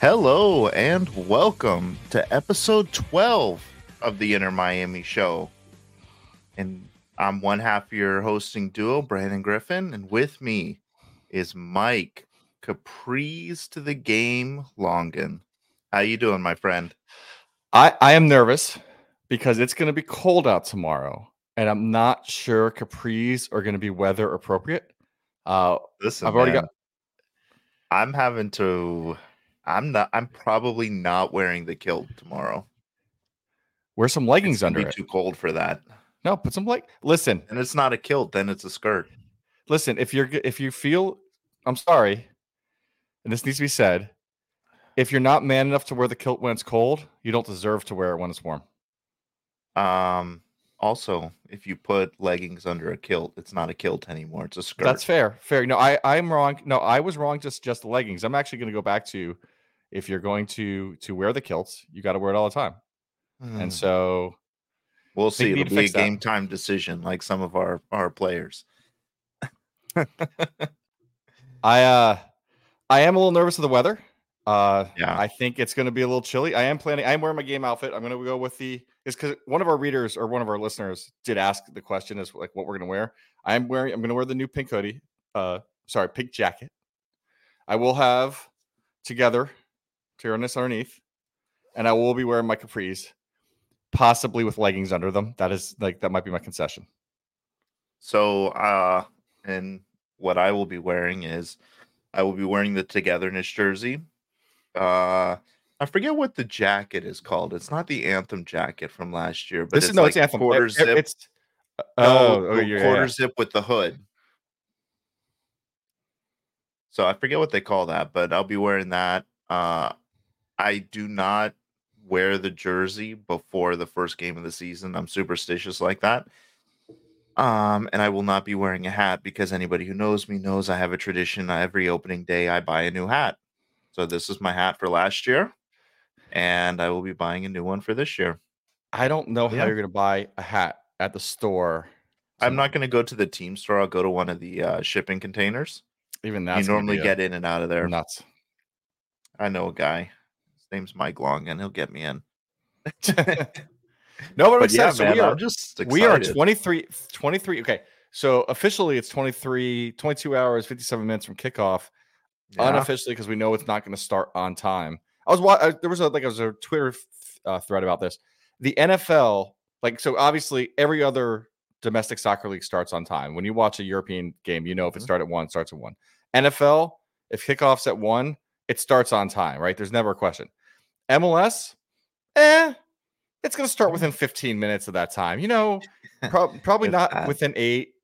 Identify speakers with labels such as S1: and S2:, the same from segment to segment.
S1: Hello and welcome to episode 12 of the Inter Miami Show. And I'm one half of your hosting duo, Branton Griffin, and with me is Mike Capri's to the game Longan. How you doing, my friend?
S2: I, I am nervous because it's going to be cold out tomorrow, and I'm not sure capris are going to be weather appropriate. Uh,
S1: Listen,
S2: I've already
S1: man,
S2: got.
S1: I'm having to. I'm not. I'm probably not wearing the kilt tomorrow.
S2: Wear some leggings
S1: gonna
S2: under
S1: be
S2: it.
S1: too cold for that.
S2: No, put some like. Listen,
S1: And it's not a kilt. Then it's a skirt.
S2: listen. If you're if you feel, I'm sorry, and this needs to be said. If you're not man enough to wear the kilt when it's cold, you don't deserve to wear it when it's warm.
S1: Um. Also, if you put leggings under a kilt, it's not a kilt anymore. It's a skirt.
S2: That's fair. Fair. No, I I'm wrong. No, I was wrong. Just just the leggings. I'm actually going to go back to, if you're going to to wear the kilts, you got to wear it all the time.
S1: Hmm.
S2: And so
S1: we'll see. It'll be a
S2: fix that.
S1: game time decision, like some of our our players.
S2: I uh I am a little nervous of the weather. Uh
S1: Yeah.
S2: I think it's gonna be a little chilly. I am planning I'm wearing my game outfit. I'm gonna go with the it's because one of our readers or one of our listeners did ask the question is like what we're gonna wear. I'm wearing I'm gonna wear the new pink hoodie. Uh sorry, pink jacket. I will have together Tyrannus underneath, and I will be wearing my capris, possibly with leggings under them. That is like that might be my concession.
S1: So, uh, and what I will be wearing is I will be wearing the togetherness jersey. Uh, I forget what the jacket is called. It's not the anthem jacket from last year, but
S2: this
S1: it's
S2: is no,
S1: like
S2: it's anthem.
S1: quarter
S2: It- it-
S1: zip.
S2: It's
S1: No,
S2: oh, oh yeah,
S1: quarter
S2: yeah.
S1: zip with the hood. So I forget what they call that, but I'll be wearing that. Uh, I do not wear the jersey before the first game of the season. I'm superstitious like that. Um, and I will not be wearing a hat because anybody who knows me knows I have a tradition. Every opening day, I buy a new hat. So this is my hat for last year, and I will be buying a new one for this year.
S2: I don't know how
S1: Yeah.
S2: you're gonna buy a hat at the store.
S1: I'm not going to go to the team store. I'll go to one of the uh, shipping containers.
S2: even that, you
S1: normally get in and out of there.
S2: nuts.
S1: I know a guy. Name's Mike Long, and he'll get me in.
S2: no, but
S1: But yeah.
S2: So
S1: man,
S2: we are
S1: I'm just excited.
S2: we are 23, 23. Okay, so officially it's 23, 22 hours, 57 minutes from kickoff.
S1: Yeah.
S2: Unofficially, because we know it's not going to start on time. I was wa- uh, there was a like there was a Twitter uh, thread about this. The NFL, like so, obviously every other domestic soccer league starts on time. When you watch a European game, you know if it
S1: Mhm.
S2: started at one, it starts at one. NFL, if kickoffs at one, it starts on time. Right? There's never a question. MLS, eh, it's going to start within 15 minutes of that time. You know, prob- probably not
S1: that.
S2: within eight,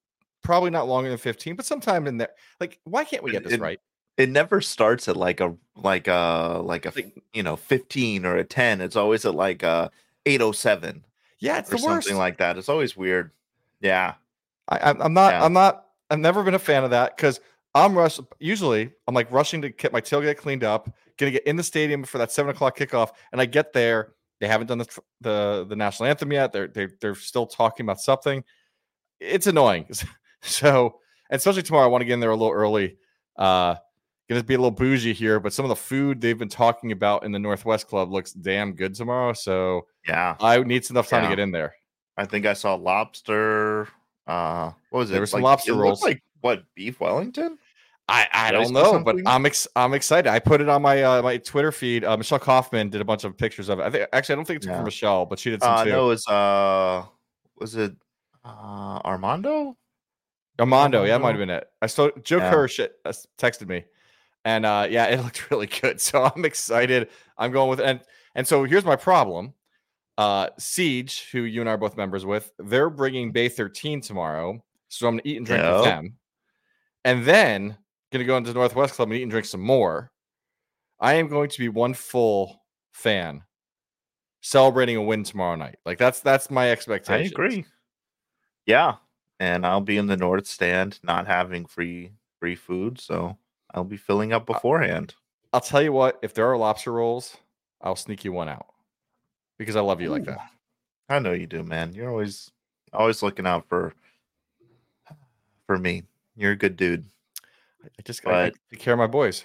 S2: probably not longer than 15, but sometime in there. Like, why can't we get this
S1: it-
S2: right?
S1: It never starts at like a like a like a
S2: Like-
S1: you know 15 or a 10. It's always at like a 807
S2: Yeah, it's
S1: or
S2: the worst.
S1: something like that. It's always weird. Yeah.
S2: I, I'm, I'm not.
S1: Yeah.
S2: I'm not. I've never been a fan of that because I'm rush. Usually, I'm like rushing to get my tailgate cleaned up, gonna get in the stadium for that seven o'clock kickoff, and I get there. They haven't done the the, the national anthem yet. They're they they're still talking about something. It's annoying. so, and especially tomorrow, I want to get in there a little early. Uh, gonna be a little bougie here, but some of the food they've been talking about in the Northwest Club looks damn good tomorrow. So
S1: Yeah.
S2: I need enough time
S1: Yeah.
S2: to get in there.
S1: I think I saw lobster. Uh, what was it?
S2: There were some
S1: Like,
S2: lobster
S1: it looked
S2: rolls.
S1: Like what? Beef Wellington?
S2: I, I don't know, but I'm ex- I'm excited. I put it on my uh, my Twitter feed. Uh, Michelle Kaufman did a bunch of pictures of it. I think actually I don't think it's
S1: Yeah.
S2: from Michelle, but she did some
S1: Uh,
S2: too.
S1: no, it was uh, was it uh Armando?
S2: Armando, yeah, that might have been it. I saw Joe
S1: Yeah.
S2: Kerr shit, uh, texted me, and uh, yeah, it looked really good. So I'm excited. I'm going with and and so here's my problem. Uh, Siege, who you and I are both members with, they're bringing Bay 13 tomorrow, so I'm gonna eat and drink with them, and then gonna go into Northwest Club and eat and drink some more. I am going to be one full fan celebrating a win tomorrow night. Like that's that's my expectation.
S1: I agree. Yeah, and I'll be in the north stand, not having free free food, so I'll be filling up beforehand.
S2: I'll tell you what, if there are lobster rolls, I'll sneak you one out because I love you like that.
S1: I know you do, man. You're always always looking out for for me. You're a good dude.
S2: I just got to
S1: But-
S2: take care of my boys.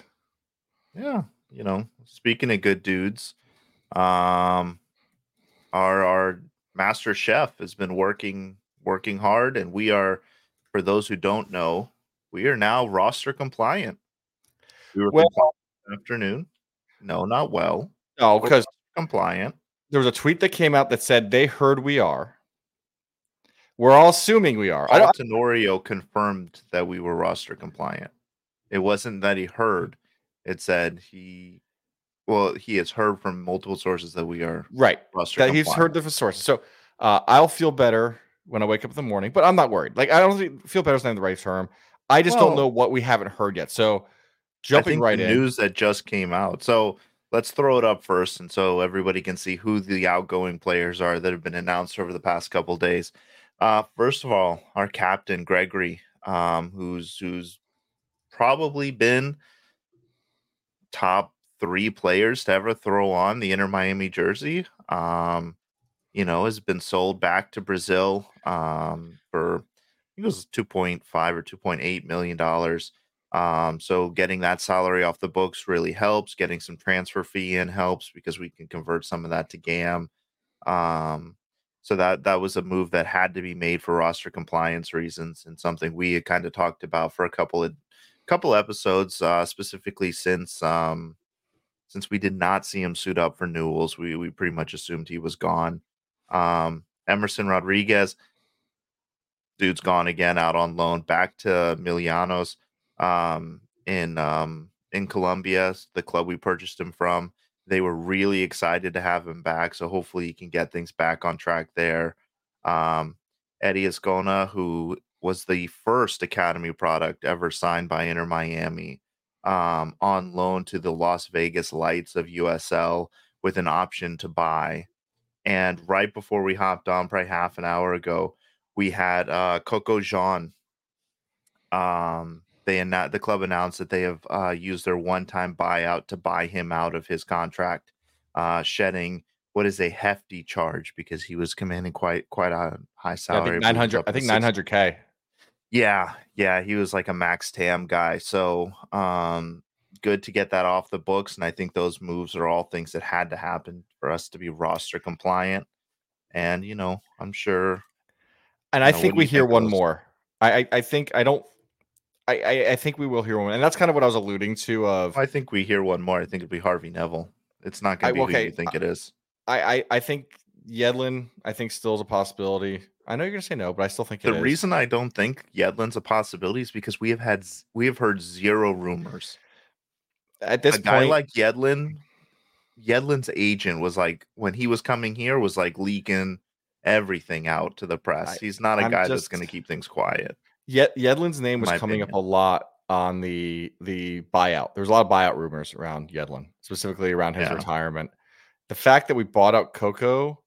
S1: Yeah, you know, speaking of good dudes, um, our our master chef has been working working hard, and we are, for those who don't know, we are now roster compliant. We were
S2: Well-
S1: compliant afternoon. No, not well. No,
S2: because
S1: compliant.
S2: there was a tweet that came out that said they heard we are. We're all assuming we are. I don't,
S1: Tenorio confirmed that we were roster compliant. It wasn't that he heard; it said he, well, he has heard from multiple sources that we are
S2: right. That he's heard different sources. So uh, I'll feel better when I wake up in the morning, but I'm not worried. Like I don't think feel better is not the right term. I just don't know what we haven't heard yet. So
S1: I
S2: jumping
S1: think
S2: right
S1: the
S2: in.
S1: news that just came out. So let's throw it up first, and so everybody can see who the outgoing players are that have been announced over the past couple days. Uh, first of all, our captain Gregory, um, who's who's probably been top three players to ever throw on the Inter Miami jersey. Um, you know, has been sold back to Brazil um, for I think it was two point five or two point eight million dollars. Um, so getting that salary off the books really helps. Getting some transfer fee in helps because we can convert some of that to GAM. Um, so that that was a move that had to be made for roster compliance reasons and something we had kind of talked about for a couple of couple episodes, uh, specifically since um, since we did not see him suit up for Newell's, we we pretty much assumed he was gone. Um, Emerson Rodriguez, dude's gone again, out on loan, back to Millonarios um, in um, in Colombia, the club we purchased him from. They were really excited to have him back, so hopefully he can get things back on track there. Um, Eddie Azcona, who was the first academy product ever signed by Inter Miami, um, on loan to the Las Vegas Lights of USL with an option to buy. And right before we hopped on, probably half an hour ago, we had uh, Coco Jean. Um, they annou- the club announced that they have uh, used their one-time buyout to buy him out of his contract, uh, shedding what is a hefty charge because he was commanding quite quite a high
S2: I
S1: salary.
S2: think nine hundred. I think nine hundred k.
S1: yeah, yeah, he was like a max TAM guy. So, um, good to get that off the books. And I think those moves are all things that had to happen for us to be roster compliant. And you know, I'm sure.
S2: And I
S1: know,
S2: think we hear one
S1: those?
S2: more. I, I I think I don't. I, I I think we will hear one, and that's kind of what I was alluding to. Of
S1: I think we hear one more. I think it'd be Harvey Neville. It's not going to be who
S2: okay,
S1: you think it is.
S2: I, I I think Yedlin. I think still is a possibility. I know you're gonna say no, but I still think it
S1: The
S2: is.
S1: reason I don't think Yedlin's a possibility is because we have had we have heard zero rumors.
S2: at this
S1: a guy
S2: point,
S1: like Yedlin, Yedlin's agent was like when he was coming here was like leaking everything out to the press.
S2: I-
S1: He's not a
S2: I'm
S1: guy that's going to keep things quiet.
S2: Yet Yedlin's name was coming up a lot on the the buyout. There was a lot of buyout rumors around Yedlin, specifically around his
S1: Yeah.
S2: retirement. The fact that we bought out Coco,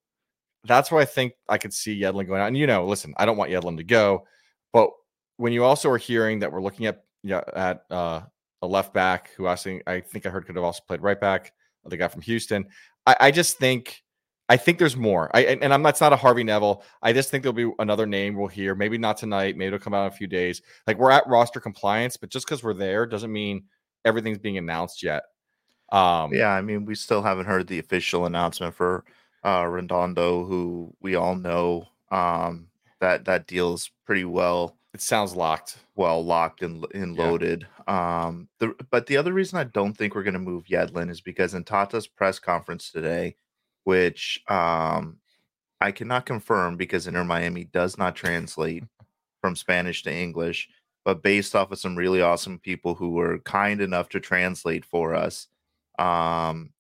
S2: that's where I think I could see Yedlin going out. And you know, listen, I don't want Yedlin to go, but when you also are hearing that we're looking at yeah at uh, a left back who I think I think I heard could have also played right back, the guy from Houston. I, I just think I think there's more. I and, and I'm that's not a Harvey Neville. I just think there'll be another name we'll hear. Maybe not tonight. Maybe it'll come out in a few days. Like we're at roster compliance, but just because we're there doesn't mean everything's being announced yet. Um,
S1: Yeah, I mean, we still haven't heard the official announcement for uh Redondo, who we all know um that that deal's pretty well
S2: it sounds locked.
S1: well locked and, and
S2: Yeah.
S1: loaded. Um, the but the other reason I don't think we're going to move Yedlin is because in Tata's press conference today, which um, I cannot confirm because Inter Miami does not translate from Spanish to English, but based off of some really awesome people who were kind enough to translate for us, um,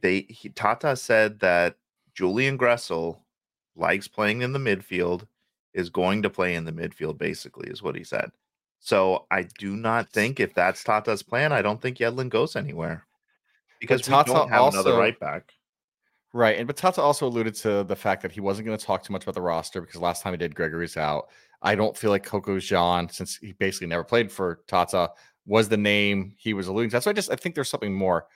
S1: they he, Tata said that Julian Gressel likes playing in the midfield is going to play in the midfield, basically, is what he said. So I do not think if that's Tata's plan, I don't think Yedlin goes anywhere because we
S2: Tata
S1: don't have another
S2: also-
S1: right back.
S2: Right. And but Tata also alluded to the fact that he wasn't going to talk too much about the roster because last time he did, Gregory's out. I don't feel like Coco Jean, since he basically never played for Tata, was the name he was alluding to. So I just I think there's something more.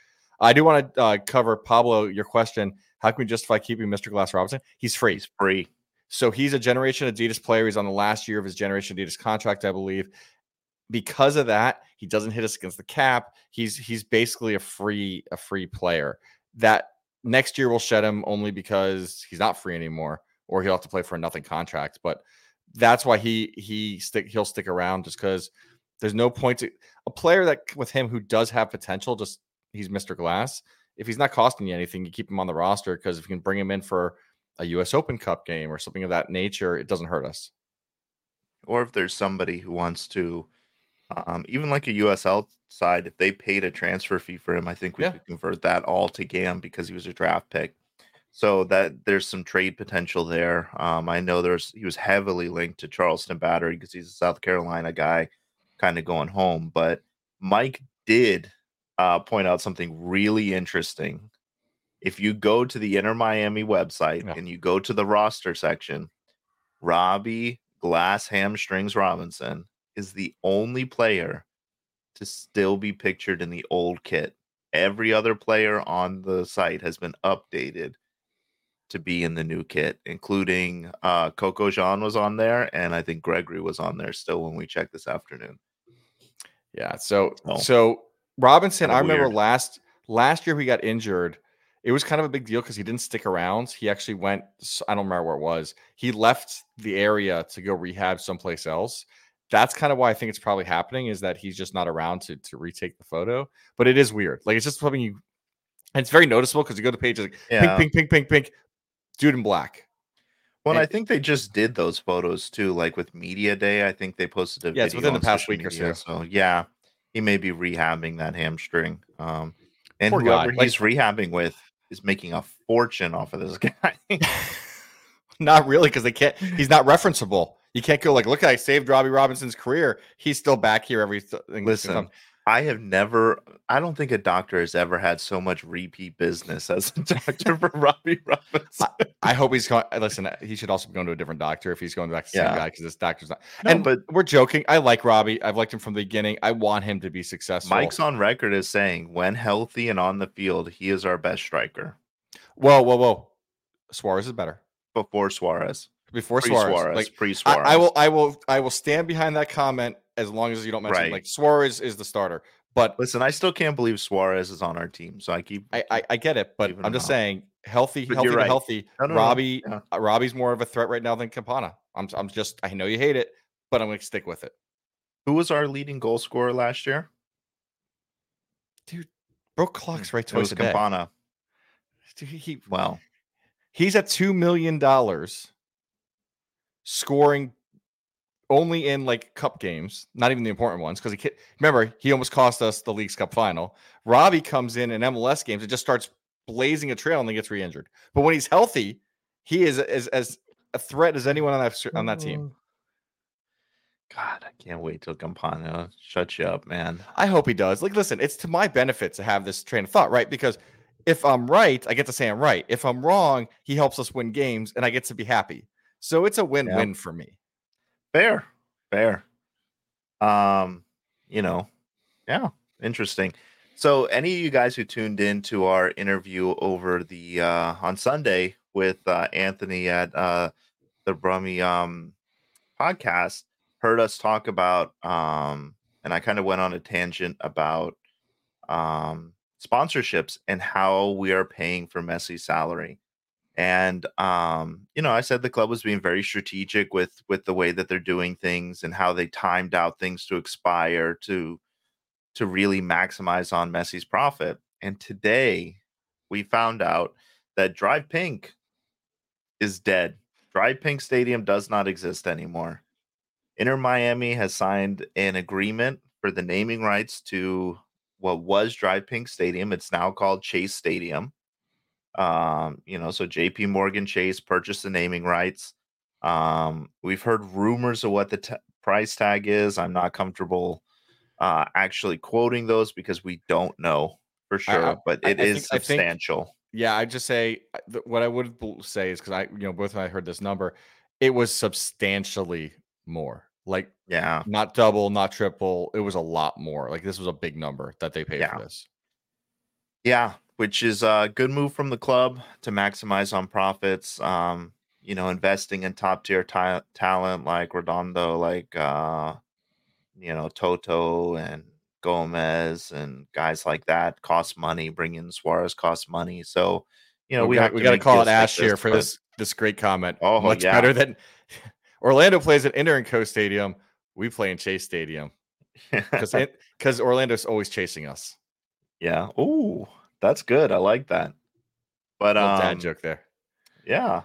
S2: I do want to uh, cover Pablo your question. How can we justify keeping Mr. Glass Robinson? He's free.
S1: He's free.
S2: So he's a Generation Adidas player. He's on the last year of his Generation Adidas contract, I believe. because of that, he doesn't hit us against the cap. He's he's basically a free a free player. That next year we'll shed him only because he's not free anymore, or he'll have to play for a nothing contract. But that's why he he stick he'll stick around just because there's no point to a player that with him who does have potential. Just he's Mr. Glass. If he's not costing you anything, you keep him on the roster because if you can bring him in for a U.S. Open Cup game or something of that nature, it doesn't hurt us.
S1: Or if there's somebody who wants to, um, even like a USL side, if they paid a transfer fee for him, I think we
S2: Yeah.
S1: could convert that all to GAM because he was a draft pick. So that there's some trade potential there. Um, I know there's he was heavily linked to Charleston Battery because he's a South Carolina guy, kind of going home. But Mike did uh, point out something really interesting. If you go to the Inter Miami website
S2: Yeah.
S1: and you go to the roster section, Robbie Glass Hamstrings Robinson is the only player to still be pictured in the old kit. Every other player on the site has been updated to be in the new kit, including uh, Coco Jean was on there, and I think Gregory was on there still when we checked this afternoon.
S2: Yeah. So
S1: Oh.
S2: so Robinson, I remember
S1: weird.
S2: last last year he got injured. It was kind of a big deal because he didn't stick around. He actually went. I don't remember where it was. He left the area to go rehab someplace else. That's kind of why I think it's probably happening is that he's just not around to to retake the photo. But it is weird. Like it's just something you. It's very noticeable because you go to pages like
S1: Yeah.
S2: pink, pink, pink, pink, pink, dude in black.
S1: Well, and I think they just did those photos too, like with Media Day. I think they posted a
S2: Yeah, it's
S1: video
S2: within the past week or so.
S1: So yeah, he may be rehabbing that hamstring. Um, and
S2: Poor
S1: whoever
S2: Like-
S1: he's rehabbing with is making a fortune off of this guy.
S2: not really, because they can't. He's not referenceable. You can't go like, look, I saved Robbie Robinson's career. He's still back here every. th- thing that's gonna
S1: Listen. I have never. I don't think a doctor has ever had so much repeat business as a doctor for Robbie Robinson.
S2: I hope he's going. Listen, uh, he should also be going to a different doctor if he's going back to the
S1: Yeah.
S2: same guy because this doctor's not.
S1: No,
S2: and
S1: but
S2: we're joking. I like Robbie. I've liked him from the beginning. I want him to be successful.
S1: Mike's on record as saying, when healthy and on the field, he is our best striker
S2: Whoa, whoa, whoa! Suarez is better
S1: before Suarez.
S2: before
S1: Pre
S2: Suarez.
S1: Suarez.
S2: Like
S1: Pre
S2: I,
S1: Suarez.
S2: I will, I will, I will stand behind that comment as long as you don't mention
S1: Right.
S2: like Suarez is the starter. But
S1: Listen, I still can't believe Suarez is on our team. So I keep.
S2: I, I, I get it, but I'm just
S1: out.
S2: saying, healthy,
S1: But
S2: healthy,
S1: right.
S2: healthy.
S1: No, no, no.
S2: Robbie,
S1: Yeah.
S2: uh, Robbie's more of a threat right now than Campana. I'm, I'm just, I know you hate it, but I'm going to stick with it.
S1: Who was our leading goal scorer last year?
S2: Dude, broke clocks right
S1: It was
S2: twice a day.
S1: Campana.
S2: Dude, he, he-
S1: Well,
S2: he's at two million dollars, scoring only in like cup games, not even the important ones. Because he remember he almost cost us the Leagues Cup final. Robbie comes in in MLS games and just starts blazing a trail and then gets re-injured. But when he's healthy, he is as as a threat as anyone on that on that team. Mm-hmm.
S1: God, I can't wait till Campana shuts you up, man.
S2: I hope he does. Like, listen, it's to my benefit to have this train of thought, right? Because if I'm right, I get to say I'm right. If I'm wrong, he helps us win games, and I get to be happy. So it's a win-win for me.
S1: Fair, fair. Um, you know, yeah, interesting. So, any of you guys who tuned in to our interview over the uh on Sunday with uh Anthony at uh the Brummy um podcast heard us talk about um and I kind of went on a tangent about um sponsorships and how we are paying for Messi's salary. And um, you know, I said the club was being very strategic with with the way that they're doing things and how they timed out things to expire to to really maximize on Messi's profit. And today we found out that Drive Pink is dead. Drive Pink Stadium does not exist anymore. Inter Miami has signed an agreement for the naming rights to what was Drive Pink Stadium. It's now called Chase Stadium. Um, you know, so JP Morgan Chase purchased the naming rights. Um, we've heard rumors of what the t- price tag is. I'm not comfortable uh actually quoting those because we don't know for sure,
S2: I-
S1: but it
S2: I
S1: is
S2: think- I think-
S1: substantial.
S2: Yeah, I just say uh, what I would say is because I, you know, both of I heard this number, it was substantially more. Like
S1: yeah.
S2: not double, not triple. It was a lot more. Like this was a big number that they paid
S1: Yeah.
S2: for this.
S1: Yeah, which is a good move from the club to maximize on profits. Um, you know, investing in top tier ta- talent like Redondo, like uh, you know Toto and Gomez and guys like that cost money. Bringing Suarez costs money. So you know we,
S2: we, got, we
S1: to
S2: got to call it
S1: like
S2: Ash here for
S1: but-
S2: this this great comment.
S1: Oh,
S2: Much
S1: yeah.
S2: better than Orlando plays at Inter and Co Stadium. We play in Chase Stadium because because Orlando's always chasing us.
S1: yeah. Ooh, that's good. I like that. But um,
S2: dad joke there.
S1: Yeah.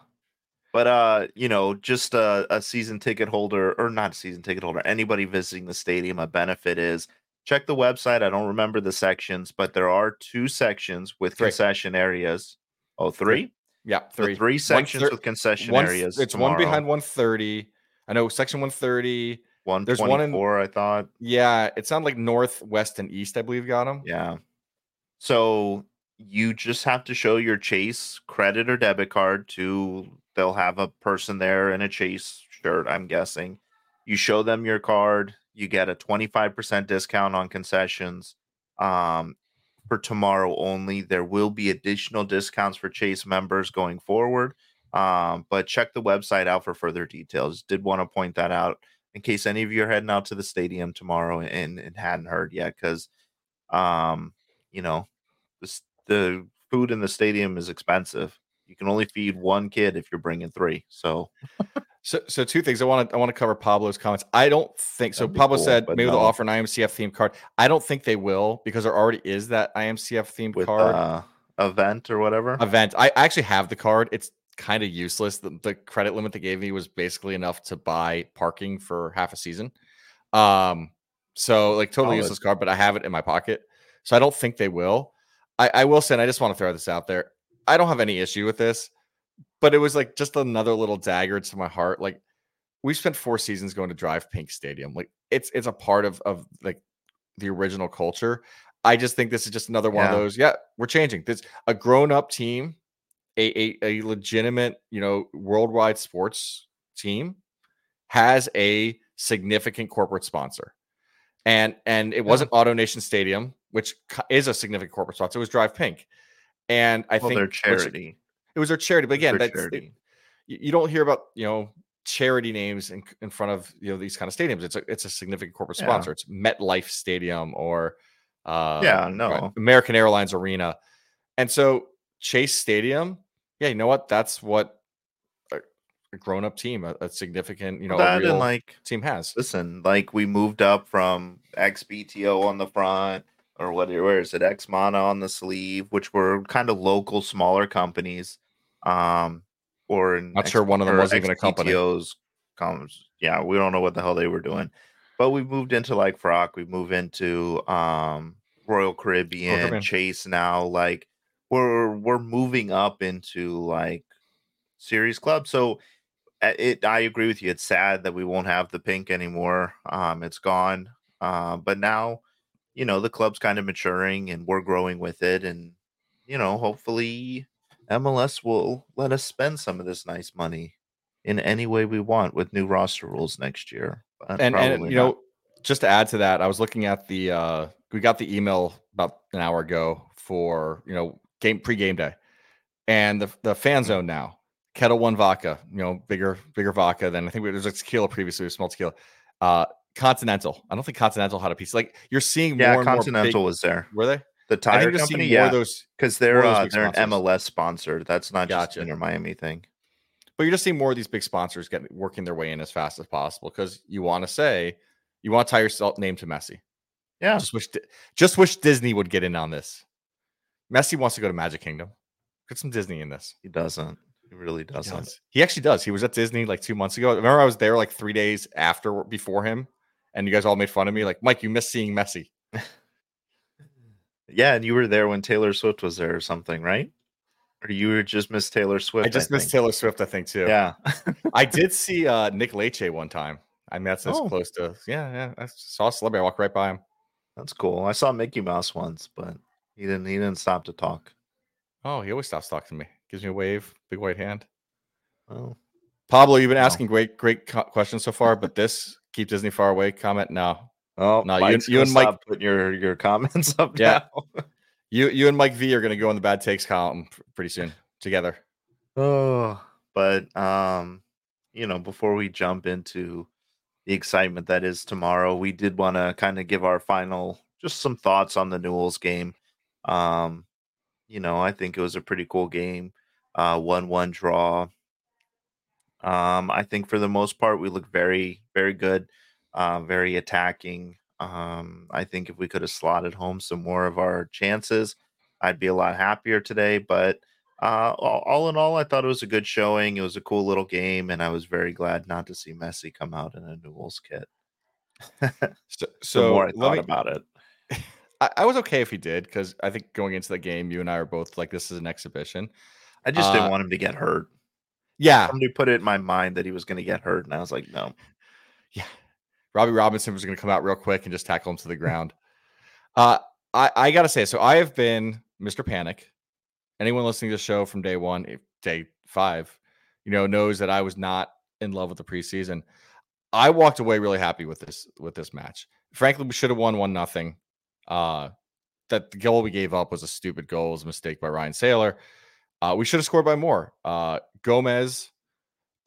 S1: But uh, you know, just a, a season ticket holder or not a season ticket holder, anybody visiting the stadium, a benefit is check the website. I don't remember the sections, but there are two sections with
S2: Three.
S1: concession areas. Oh, three?
S2: Yeah,
S1: The
S2: three.
S1: three sections
S2: thir-
S1: with concession
S2: One-
S1: areas.
S2: It's one behind 130. I know section 130.
S1: one
S2: there's one in-
S1: four, I thought.
S2: Yeah, it sounded like north, west, and east. I believe got them.
S1: Yeah. So you just have to show your Chase credit or debit card to they'll have a person there in a Chase shirt, I'm guessing. You show them your card, you get a 25% discount on concessions. Um for tomorrow only. There will be additional discounts for Chase members going forward. Um, but check the website out for further details. Did want to point that out in case any of you are heading out to the stadium tomorrow and, and hadn't heard yet, because um, you know, the the food in the stadium is expensive. You can only feed one kid if you're bringing three. So
S2: So, so two things. I want to I want to cover Pablo's comments. I don't think so. Pablo
S1: cool,
S2: said maybe they'll offer an IMCF themed card. I don't think they will because there already is that IMCF themed
S1: with
S2: card
S1: uh event or whatever.
S2: event. I I actually have the card. It's kind of useless. The, the credit limit they gave me was basically enough to buy parking for half a season. Um, so like totally
S1: Solid.
S2: useless card, but I have it in my pocket. So I don't think they will. I, I will say, and I just want to throw this out there. I don't have any issue with this, but it was like just another little dagger to my heart. Like we spent four seasons going to Drive Pink Stadium. Like it's it's a part of of like the original culture. I just think this is just another one
S1: Yeah.
S2: of those. Yeah, we're changing. This a grown up team, a, a a legitimate you know worldwide sports team has a significant corporate sponsor, and and it wasn't Auto Nation Stadium, which is a significant corporate sponsor. It was Drive Pink, and I
S1: well,
S2: think
S1: their
S2: which-
S1: charity.
S2: it was their charity. But again, that's it-
S1: charity.
S2: you don't hear about you know charity names in, in front of you know these kind of stadiums. It's a it's a significant corporate
S1: Yeah.
S2: sponsor. It's MetLife Stadium or uh,
S1: Yeah, no.
S2: American Airlines Arena, and so Chase Stadium. Yeah, you know what? That's what grown up team, a, a significant you know
S1: that
S2: real
S1: and like
S2: team has.
S1: listen, like we moved up from XBTO on the front, or what? Where is it? X Mana on the sleeve, which were kind of local, smaller companies. Um, or
S2: Not sure one of them wasn't even a company.
S1: Comes. Yeah, we don't know what the hell they were doing, but we moved into like Fracht. We move into um Royal Caribbean,
S2: Caribbean.
S1: Chase now. Like we're we're moving up into like series club. So it I agree with you. It's sad that we won't have the pink anymore. Um, it's gone. Uh, but now, you know, the club's kind of maturing and we're growing with it. And, you know, hopefully MLS will let us spend some of this nice money in any way we want with new roster rules next year. But
S2: and and you
S1: not.
S2: know just to add to that i was looking at the uh we got the email about an hour ago for you know game pre-game day and the the fan
S1: Mm-hmm.
S2: zone now Ketel One vodka you know bigger bigger vodka than i think we, there was like tequila previously we small tequila uh continental i don't think continental had a piece like you're seeing
S1: yeah,
S2: more
S1: Continental
S2: more
S1: was there.
S2: were they
S1: The tire company,
S2: seeing more
S1: yeah,
S2: of those
S1: because they're uh, they're an. MLS sponsor. That's not just
S2: Gotcha.
S1: an Inter Miami thing.
S2: but you're just seeing more of these big sponsors getting working their way in as fast as possible because you want to say you want to tie your name to messi
S1: Yeah,
S2: Just wish, just wish Disney would get in on this. Messi wants to go to Magic Kingdom. Get some Disney in this.
S1: he doesn't. He really doesn't.
S2: does. He actually does. He was at Disney like two months ago. Remember, I was there like three days after before him, and you guys all made fun of me. Like, Mike, you missed seeing Messi.
S1: Yeah, and you were there when Taylor Swift was there or something, right? Or you were just missed Taylor Swift.
S2: I just missed
S1: think.
S2: Taylor Swift, I think, too.
S1: Yeah.
S2: I did see uh, Nick Lachey one time. I mean, that's as
S1: Oh.
S2: close to yeah, yeah. I saw a celebrity. I walked right by him.
S1: That's cool. I saw Mickey Mouse once, but he didn't he didn't stop to talk.
S2: Oh, he always stops talking to me. Gives me a wave, big white hand.
S1: Well,
S2: Pablo, you've been
S1: No.
S2: asking great, great co- questions so far, but this keep Disney far away comment. No,
S1: oh
S2: No, you- you and Mike-
S1: stop putting your your comments up
S2: Yeah.
S1: now.
S2: You you and Mike V are going to go in the bad takes column pretty soon together.
S1: Oh, but um, you know, before we jump into the excitement that is tomorrow. We did want to kind of give our final, just some thoughts on the Newell's game. Um, you know, I think it was a pretty cool game. Uh, one one draw. Um, I think for the most part we look very very good, uh, very attacking. Um, I think if we could have slotted home some more of our chances, I'd be a lot happier today. But uh, all, all, in all, I thought it was a good showing. It was a cool little game, and I was very glad not to see Messi come out in a Newell's kit.
S2: so, so the
S1: more I thought me, about it,
S2: I, I, was okay if he did because I think going into the game, you and I are both like, this is an exhibition.
S1: I just uh, didn't want him to get hurt.
S2: Yeah,
S1: somebody put it in my mind that he was going to get hurt, and I was like, no.
S2: Yeah, Robbie Robinson was going to come out real quick and just tackle him to the ground. uh, I, I got to say, so I have been Mr. Panic. Anyone listening to the show from day one, day five, you know, knows that I was not in love with the preseason. I walked away really happy with this with this match. Frankly, we should have won one nothing. Uh, that the goal we gave up was a stupid goal, it was a mistake by Ryan Sailor. Uh, we should have scored by more. Uh, Gomez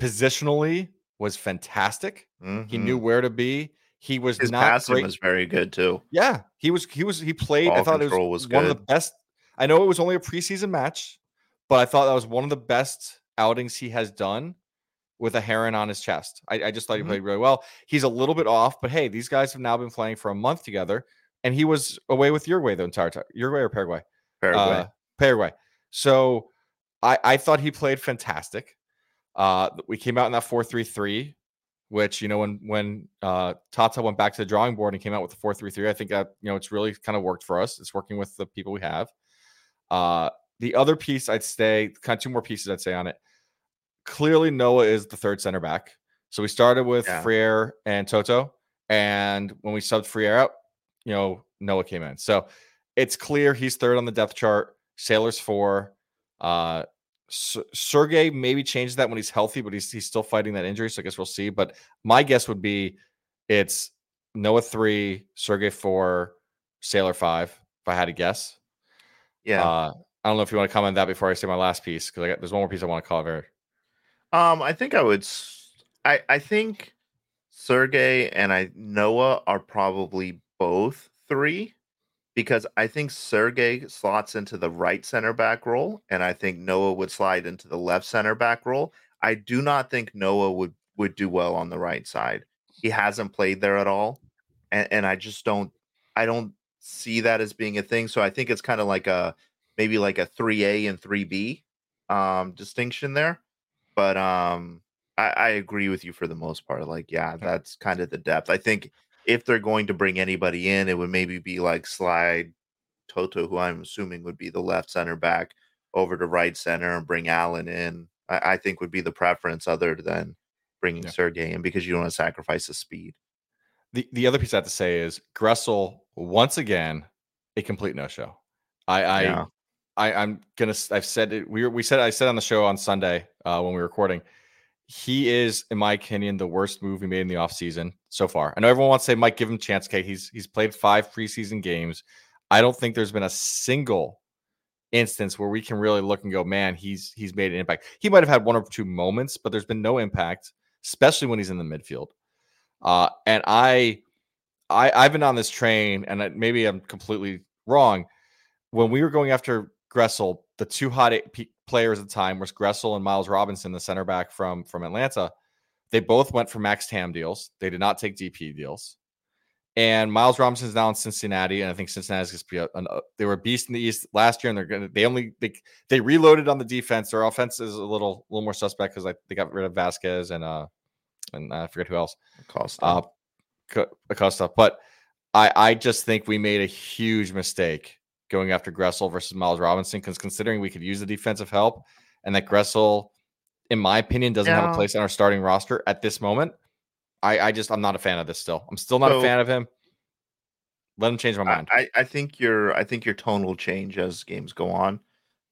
S2: positionally was fantastic. Mm-hmm. He knew mm-hmm. where to be. He was
S1: His
S2: not
S1: passing
S2: great.
S1: was very good too.
S2: Yeah, he was. He was. He played. Ball I thought it was, was one of the best. I know it was only a preseason match, but I thought that was one of the best outings he has done with a heron on his chest. I, I just thought mm-hmm. he played really well. He's a little bit off, but hey, these guys have now been playing for a month together, and he was away with Uruguay the entire time. Uruguay or Paraguay?
S1: Paraguay. Uh,
S2: Paraguay. So I, I thought he played fantastic. Uh, we came out in that four three three which you know when when uh, Tata went back to the drawing board and came out with the four three three, I think that you know it's really kind of worked for us. It's working with the people we have. Uh, the other piece I'd say, kind of two more pieces I'd say on it. Clearly, Noah is the third center back. So we started with yeah. Freire and Toto, and when we subbed Freire out, you know Noah came in. So it's clear he's third on the depth chart. Sailor's four. Uh, Sergey maybe changes that when he's healthy, but he's he's still fighting that injury. So I guess we'll see. But my guess would be it's Noah three, Sergey four, Sailor five. If I had to guess,
S1: yeah.
S2: Uh, I don't know if you want to comment that before I say my last piece because I got there's one more piece I want to cover.
S1: Um, I think I would. I I think Sergey and I Noah are probably both three because I think Sergey slots into the right center back role, and I think Noah would slide into the left center back role. I do not think Noah would would do well on the right side. He hasn't played there at all, and, and I just don't I don't see that as being a thing. So I think it's kind of like a maybe like a three A and three B um, distinction there. But um, I, I agree with you for the most part. Like, yeah, that's kind of the depth. I think if they're going to bring anybody in, it would maybe be like slide Toto, who I'm assuming would be the left center back, over to right center and bring Allen in. I, I think would be the preference other than bringing yeah. Sergey in because you don't want to sacrifice the speed.
S2: The the other piece I have to say is Gressel once again a complete no show. I I, yeah. I I'm gonna I've said it we we said I said on the show on Sunday uh, when we were recording he is, in my opinion, the worst move he made in the offseason so far. I know everyone wants to say, Mike, give him a chance. Okay, he's he's played five preseason games. I don't think there's been a single instance where we can really look and go, man, he's he's made an impact. He might have had one or two moments, but there's been no impact, especially when he's in the midfield. Uh, and I, I I've been on this train, and maybe I'm completely wrong. When we were going after Gressel, the two hot players at the time was Gressel and Miles Robinson, the center back from from Atlanta. They both went for max TAM deals. They did not take DP deals. And Miles Robinson is now in Cincinnati, and I think Cincinnati's going to be a, an, uh, they were a beast in the East last year, and they're going to they only they they reloaded on the defense. Their offense is a little a little more suspect because they got rid of Vazquez and uh and I forget who else
S1: Acosta.
S2: Uh, Acosta, but I I just think we made a huge mistake going after Gressel versus Miles Robinson because considering we could use the defensive help and that Gressel, in my opinion, doesn't yeah. have a place on our starting roster at this moment. I, I just I'm not a fan of this still. I'm still not so, a fan of him. Let him change my mind.
S1: I, I think your I think your tone will change as games go on.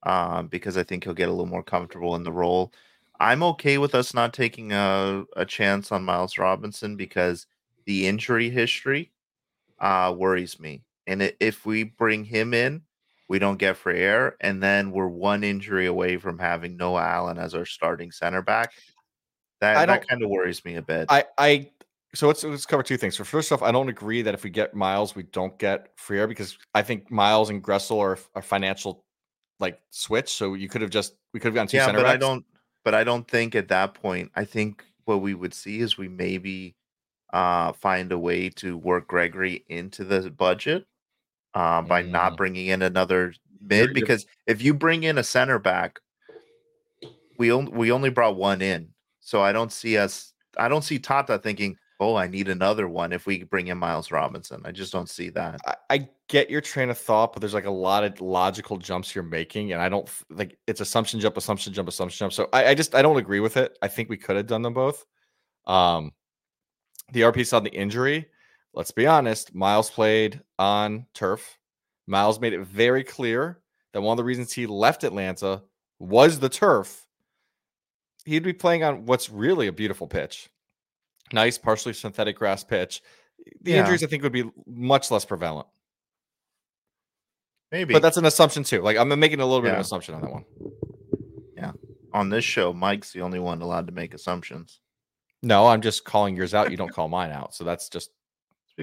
S1: Um, because I think he'll get a little more comfortable in the role. I'm okay with us not taking a, a chance on Miles Robinson because the injury history uh, worries me. And if we bring him in, we don't get Freire, and then we're one injury away from having Noah Allen as our starting center back. That that kind of worries me a bit.
S2: I I so let's let's cover two things. So first off, I don't agree that if we get Miles, we don't get Freire because I think Miles and Gressel are a financial like switch. So you could have just we could have gotten two
S1: yeah,
S2: center
S1: but
S2: backs.
S1: I don't. But I don't think at that point. I think what we would see is we maybe uh, find a way to work Gregory into the budget uh, by
S2: Mm.
S1: not bringing in another mid. Because if you bring in a center back, we only we only brought one in, so I don't see us. I don't see Tata thinking, "Oh, I need another one." If we bring in Miles Robinson, I just don't see that.
S2: I, I get your train of thought, but there's like a lot of logical jumps you're making, and I don't like it's assumption jump, assumption jump, assumption jump. So I, I just I don't agree with it. I think we could have done them both. Um, the RP saw the injury. Let's be honest. Miles played on turf. Miles made it very clear that one of the reasons he left Atlanta was the turf. He'd be playing on what's really a beautiful pitch, nice, partially synthetic grass pitch. The
S1: Yeah.
S2: injuries, I think, would be much less prevalent.
S1: Maybe,
S2: But that's an assumption too. Like I'm making a little bit of an assumption on that one. Yeah.
S1: On this show, Mike's the only one allowed to make assumptions.
S2: No, I'm just calling yours out. You don't call mine out. So that's just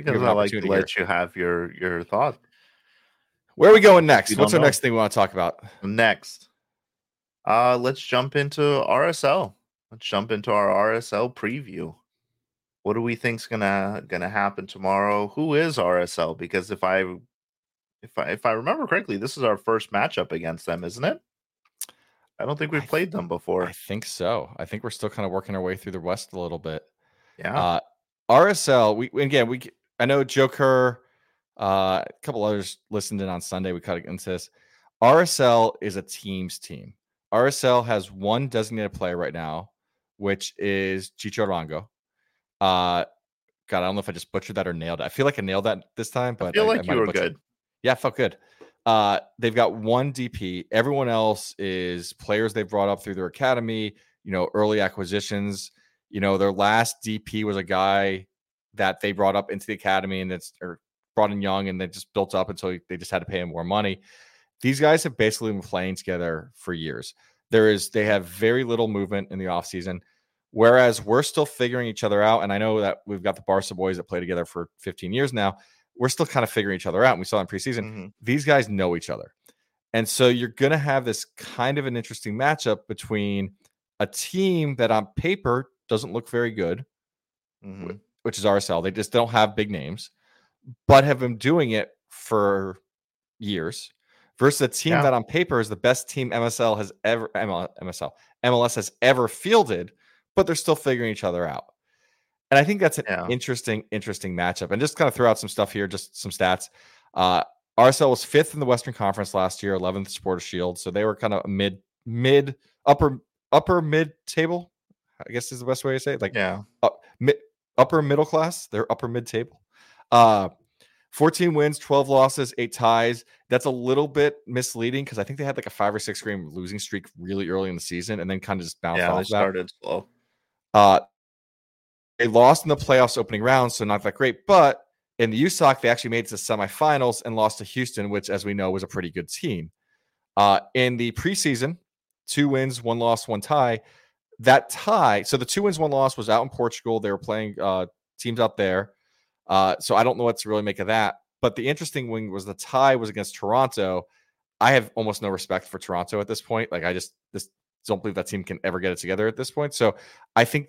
S1: because I like to
S2: opportunity
S1: let you have your your thought.
S2: where are we going next? What's our
S1: know.
S2: next thing we want to talk about?
S1: Next, uh, let's jump into RSL. Let's jump into our RSL preview. What do we think's gonna gonna happen tomorrow? Who is RSL? Because if I if I if I remember correctly, this is our first matchup against them, isn't it? I don't think we've played them before.
S2: I think so. I think we're still kind of working our way through the West a little bit.
S1: Yeah,
S2: Uh, RSL, we again, we I know Joe Kerr, uh, a couple others listened in on Sunday. We cut against this. RSL is a team's team. RSL has one designated player right now, which is Chicho Arango. Uh, God, I don't know if I just butchered that or nailed it. I feel like I nailed that this time, but
S1: I feel
S2: I
S1: like
S2: might
S1: you were good.
S2: Yeah, it felt good. Uh, they've got one DP. Everyone else is players they've brought up through their academy, you know, early acquisitions. You know, their last DP was a guy that they brought up into the academy and that's or brought in young and they just built up until they just had to pay him more money. These guys have basically been playing together for years. There is they have very little movement in the offseason. Whereas we're still figuring each other out. And I know that we've got the Barca boys that play together for 15 years now. We're still kind of figuring each other out. And we saw in preseason
S1: Mhm.
S2: these guys know each other. And so you're going to have this kind of an interesting matchup between a team that on paper doesn't look very good,
S1: Mhm.
S2: Which is RSL. They just don't have big names, but have been doing it for years versus a team
S1: Yeah.
S2: that on paper is the best team MSL has ever ML, MSL MLS has ever fielded, but they're still figuring each other out. And I think that's an
S1: Yeah.
S2: interesting, interesting matchup. And just kind of throw out some stuff here, just some stats. Uh, RSL was fifth in the Western Conference last year, 11th Supporter Shield. So they were kind of mid, mid, upper, upper mid table. I guess is the best way to say it. Like
S1: Yeah,
S2: mid, upper middle class. They're upper mid table. Uh, 14 wins, 12 losses, eight ties. That's a little bit misleading because I think they had like a five or six game losing streak really early in the season and then kind of just bounced
S1: yeah, they
S2: off that.
S1: started slow.
S2: Uh, they lost in the playoffs opening round, so not that great. But in the USOC, they actually made it to semifinals and lost to Houston, which, as we know, was a pretty good team. Uh, in the preseason, two wins, one loss, one tie. That tie, so the two wins, one loss was out in Portugal. They were playing uh, teams out there. Uh, so I don't know what to really make of that. But the interesting wing was the tie was against Toronto. I have almost no respect for Toronto at this point. Like I just this don't believe that team can ever get it together at this point. So I think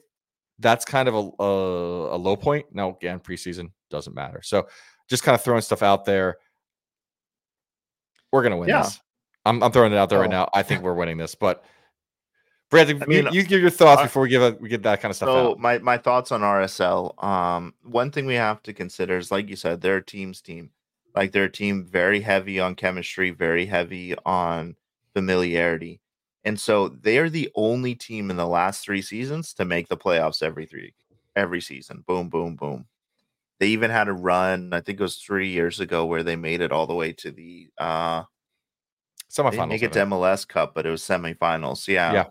S2: that's kind of a, a, a low point. Now, again, preseason doesn't matter. So just kind of throwing stuff out there. We're gonna win
S1: Yeah.
S2: this. I'm, I'm throwing it out there right
S1: Oh.
S2: now. I think we're winning this. But Branton,
S1: I mean,
S2: you, you give your thoughts before we give a, we get that kind of stuff
S1: So
S2: out.
S1: my my thoughts on RSL. Um, one thing we have to consider is, like you said, they're a team's team. Like they're a team very heavy on chemistry, very heavy on familiarity, and so they are the only team in the last three seasons to make the playoffs every three every season. Boom, boom, boom. They even had a run, I think it was three years ago, where they made it all the way to the uh they didn't
S2: Semifinals.
S1: make it to. MLS Cup, but it was semifinals. Yeah.
S2: Yeah.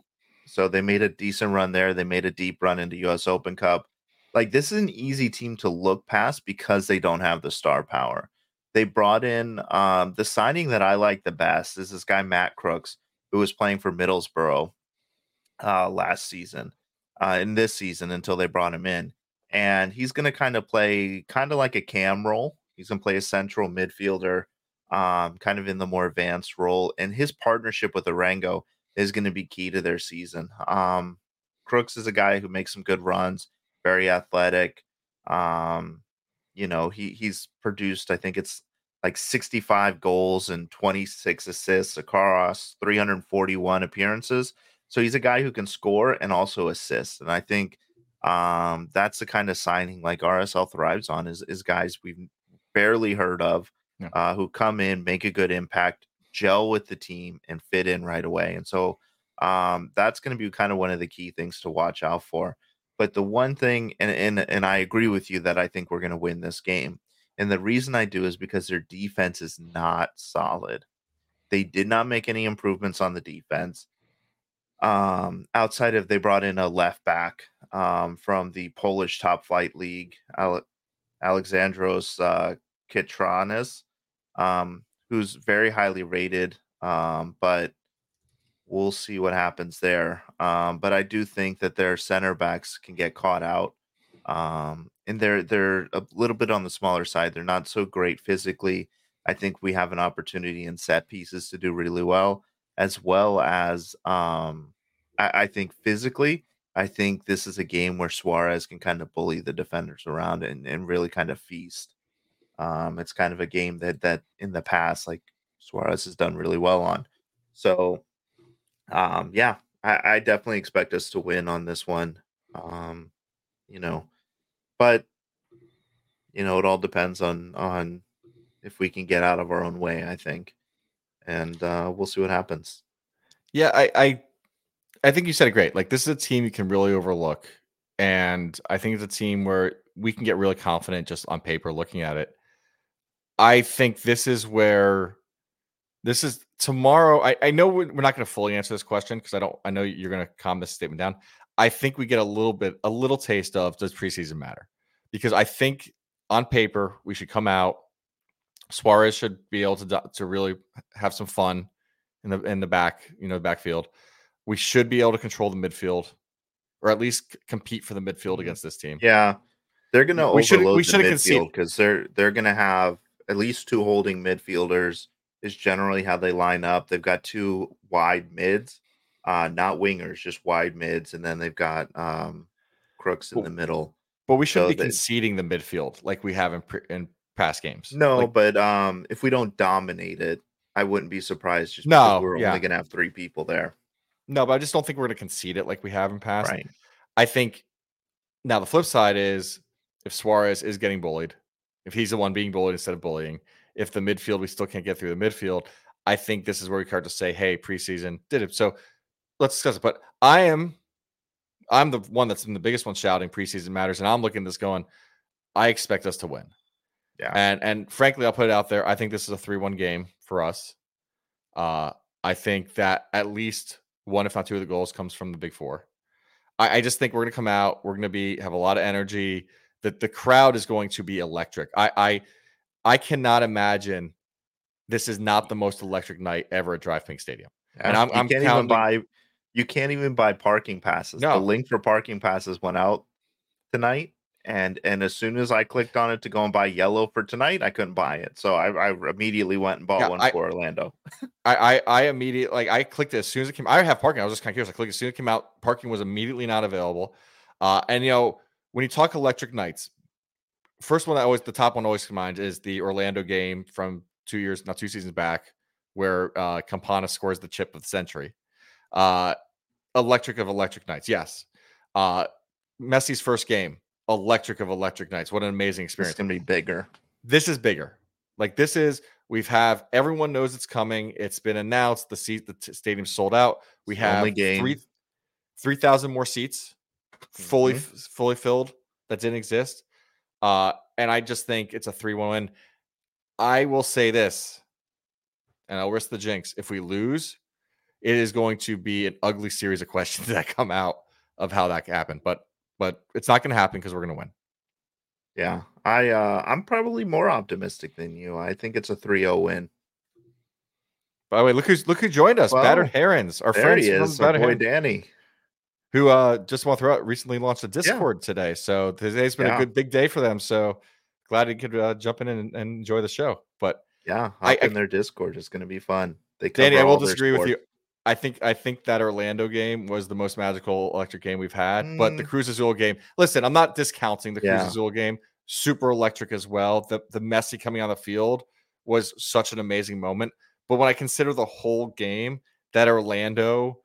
S1: So they made a decent run there. They made a deep run into US Open Cup. Like this is an easy team to look past because they don't have the star power. They brought in um the signing that I like the best is this guy Matt Crooks, who was playing for Middlesbrough uh last season, uh in this season until they brought him in. and he's going to kind of play kind of like a cam role. He's going to play a central midfielder, um, kind of in the more advanced role. And his partnership with Arango is going to be key to their season. Um, Crooks is a guy who makes some good runs, very athletic. Um, you know, he he's produced, I think it's like 65 goals and 26 assists across 341 appearances. So he's a guy who can score and also assist. And I think um, that's the kind of signing like RSL thrives on is is guys we've barely heard of yeah. uh, who come in, make a good impact, gel with the team, and fit in right away. And so um, that's going to be kind of one of the key things to watch out for. But the one thing, and and and I agree with you that I think we're going to win this game. And the reason I do is because their defense is not solid. They did not make any improvements on the defense. Um, outside of they brought in a left back um, from the Polish top flight league, Ale- Alexandros uh, Katranis, um, who's very highly rated, um, but we'll see what happens there. Um, but I do think that their center backs can get caught out. Um, and they're they're a little bit on the smaller side. They're not so great physically. I think we have an opportunity in set pieces to do really well, as well as um, I, I think physically. I think this is a game where Suarez can kind of bully the defenders around and, and really kind of feast. Um, it's kind of a game that that in the past, like Suarez has done really well on. So, um, yeah, I, I definitely expect us to win on this one. Um, you know, but you know, it all depends on on if we can get out of our own way. I think, and uh, we'll see what happens.
S2: Yeah, I, I I think you said it great. Like this is a team you can really overlook, and I think it's a team where we can get really confident just on paper looking at it. I think this is where this is tomorrow. I, I know we're not going to fully answer this question because I don't. I know you're going to calm this statement down. I think we get a little bit, a little taste of does preseason matter? Because I think on paper we should come out. Suarez should be able to to really have some fun in the in the back, you know, backfield. We should be able to control the midfield, or at least c- compete for the midfield mm-hmm. against this team.
S1: Yeah, they're going to overload we the midfield because they're they're going to have at least two holding midfielders. Is generally how they line up. They've got two wide mids, uh, not wingers, just wide mids, and then they've got um, crooks in the middle.
S2: But we shouldn't so be conceding the midfield like we have in in past games.
S1: No,
S2: like,
S1: but um, if we don't dominate it, I wouldn't be surprised. Just no, we're yeah. only going to have three people there.
S2: No, but I just don't think we're going to concede it like we have in past.
S1: Right.
S2: I think now the flip side is if Suarez is getting bullied, if he's the one being bullied instead of bullying, if the midfield we still can't get through the midfield, I think this is where we start to say, "Hey, preseason did it." So let's discuss it. But I am, I'm the one that's been the biggest one shouting preseason matters, and I'm looking at this going, I expect us to win.
S1: Yeah.
S2: And and frankly, I'll put it out there. I think this is a three-one game for us. Uh, I think that at least one, if not two, of the goals comes from the big four. I, I just think we're going to come out. We're going to be have a lot of energy. That the crowd is going to be electric. I I I cannot imagine this is not the most electric night ever at DRV PNK Stadium.
S1: And I'm, I'm can't counting, even buy you can't even buy parking passes. No. The link for parking passes went out tonight and and as soon as I clicked on it to go and buy yellow for tonight, I couldn't buy it. So I, I immediately went and bought yeah, one I, for Orlando.
S2: I, I I immediately like I clicked it as soon as it came. I have parking. I was just kind of curious. I clicked as soon as it came out. Parking was immediately not available. Uh, and you know when you talk electric nights, first one that always the top one always comes to mind is the Orlando game from two years, not two seasons back, where uh, Campana scores the chip of the century. Uh, electric of electric nights, yes. Uh, Messi's first game electric of electric nights. What an amazing experience.
S1: It's gonna be bigger.
S2: This is bigger. Like this is we've have everyone knows it's coming. It's been announced. The seat the t- stadium's sold out. We have three three thousand more seats, fully mm-hmm. fully filled that didn't exist. Uh, and I just think it's a three one win. I will say this, and I'll risk the jinx. If we lose, it is going to be an ugly series of questions that come out of how that happened. But but it's not going to happen because we're going to win.
S1: Yeah, I uh I'm probably more optimistic than you. I think it's a 3-0 win.
S2: By the way, look who's look who joined us. Well, Battered Herons, our
S1: there
S2: friends
S1: he is, our boy Danny.
S2: Who uh, just want to throw out recently launched a Discord yeah. today. So today's been yeah. a good big day for them. So glad he could uh, jump in and, and, enjoy the show. But
S1: yeah, hop I, in their Discord. It's going to be fun.
S2: They Danny, I will disagree with you. I think I think that Orlando game was the most magical electric game we've had. Mm. But the mm. Cruz Azul game, listen, I'm not discounting the yeah. Cruz Azul game. Super electric as well. The the Messi coming on the field was such an amazing moment. But when I consider the whole game, that Orlando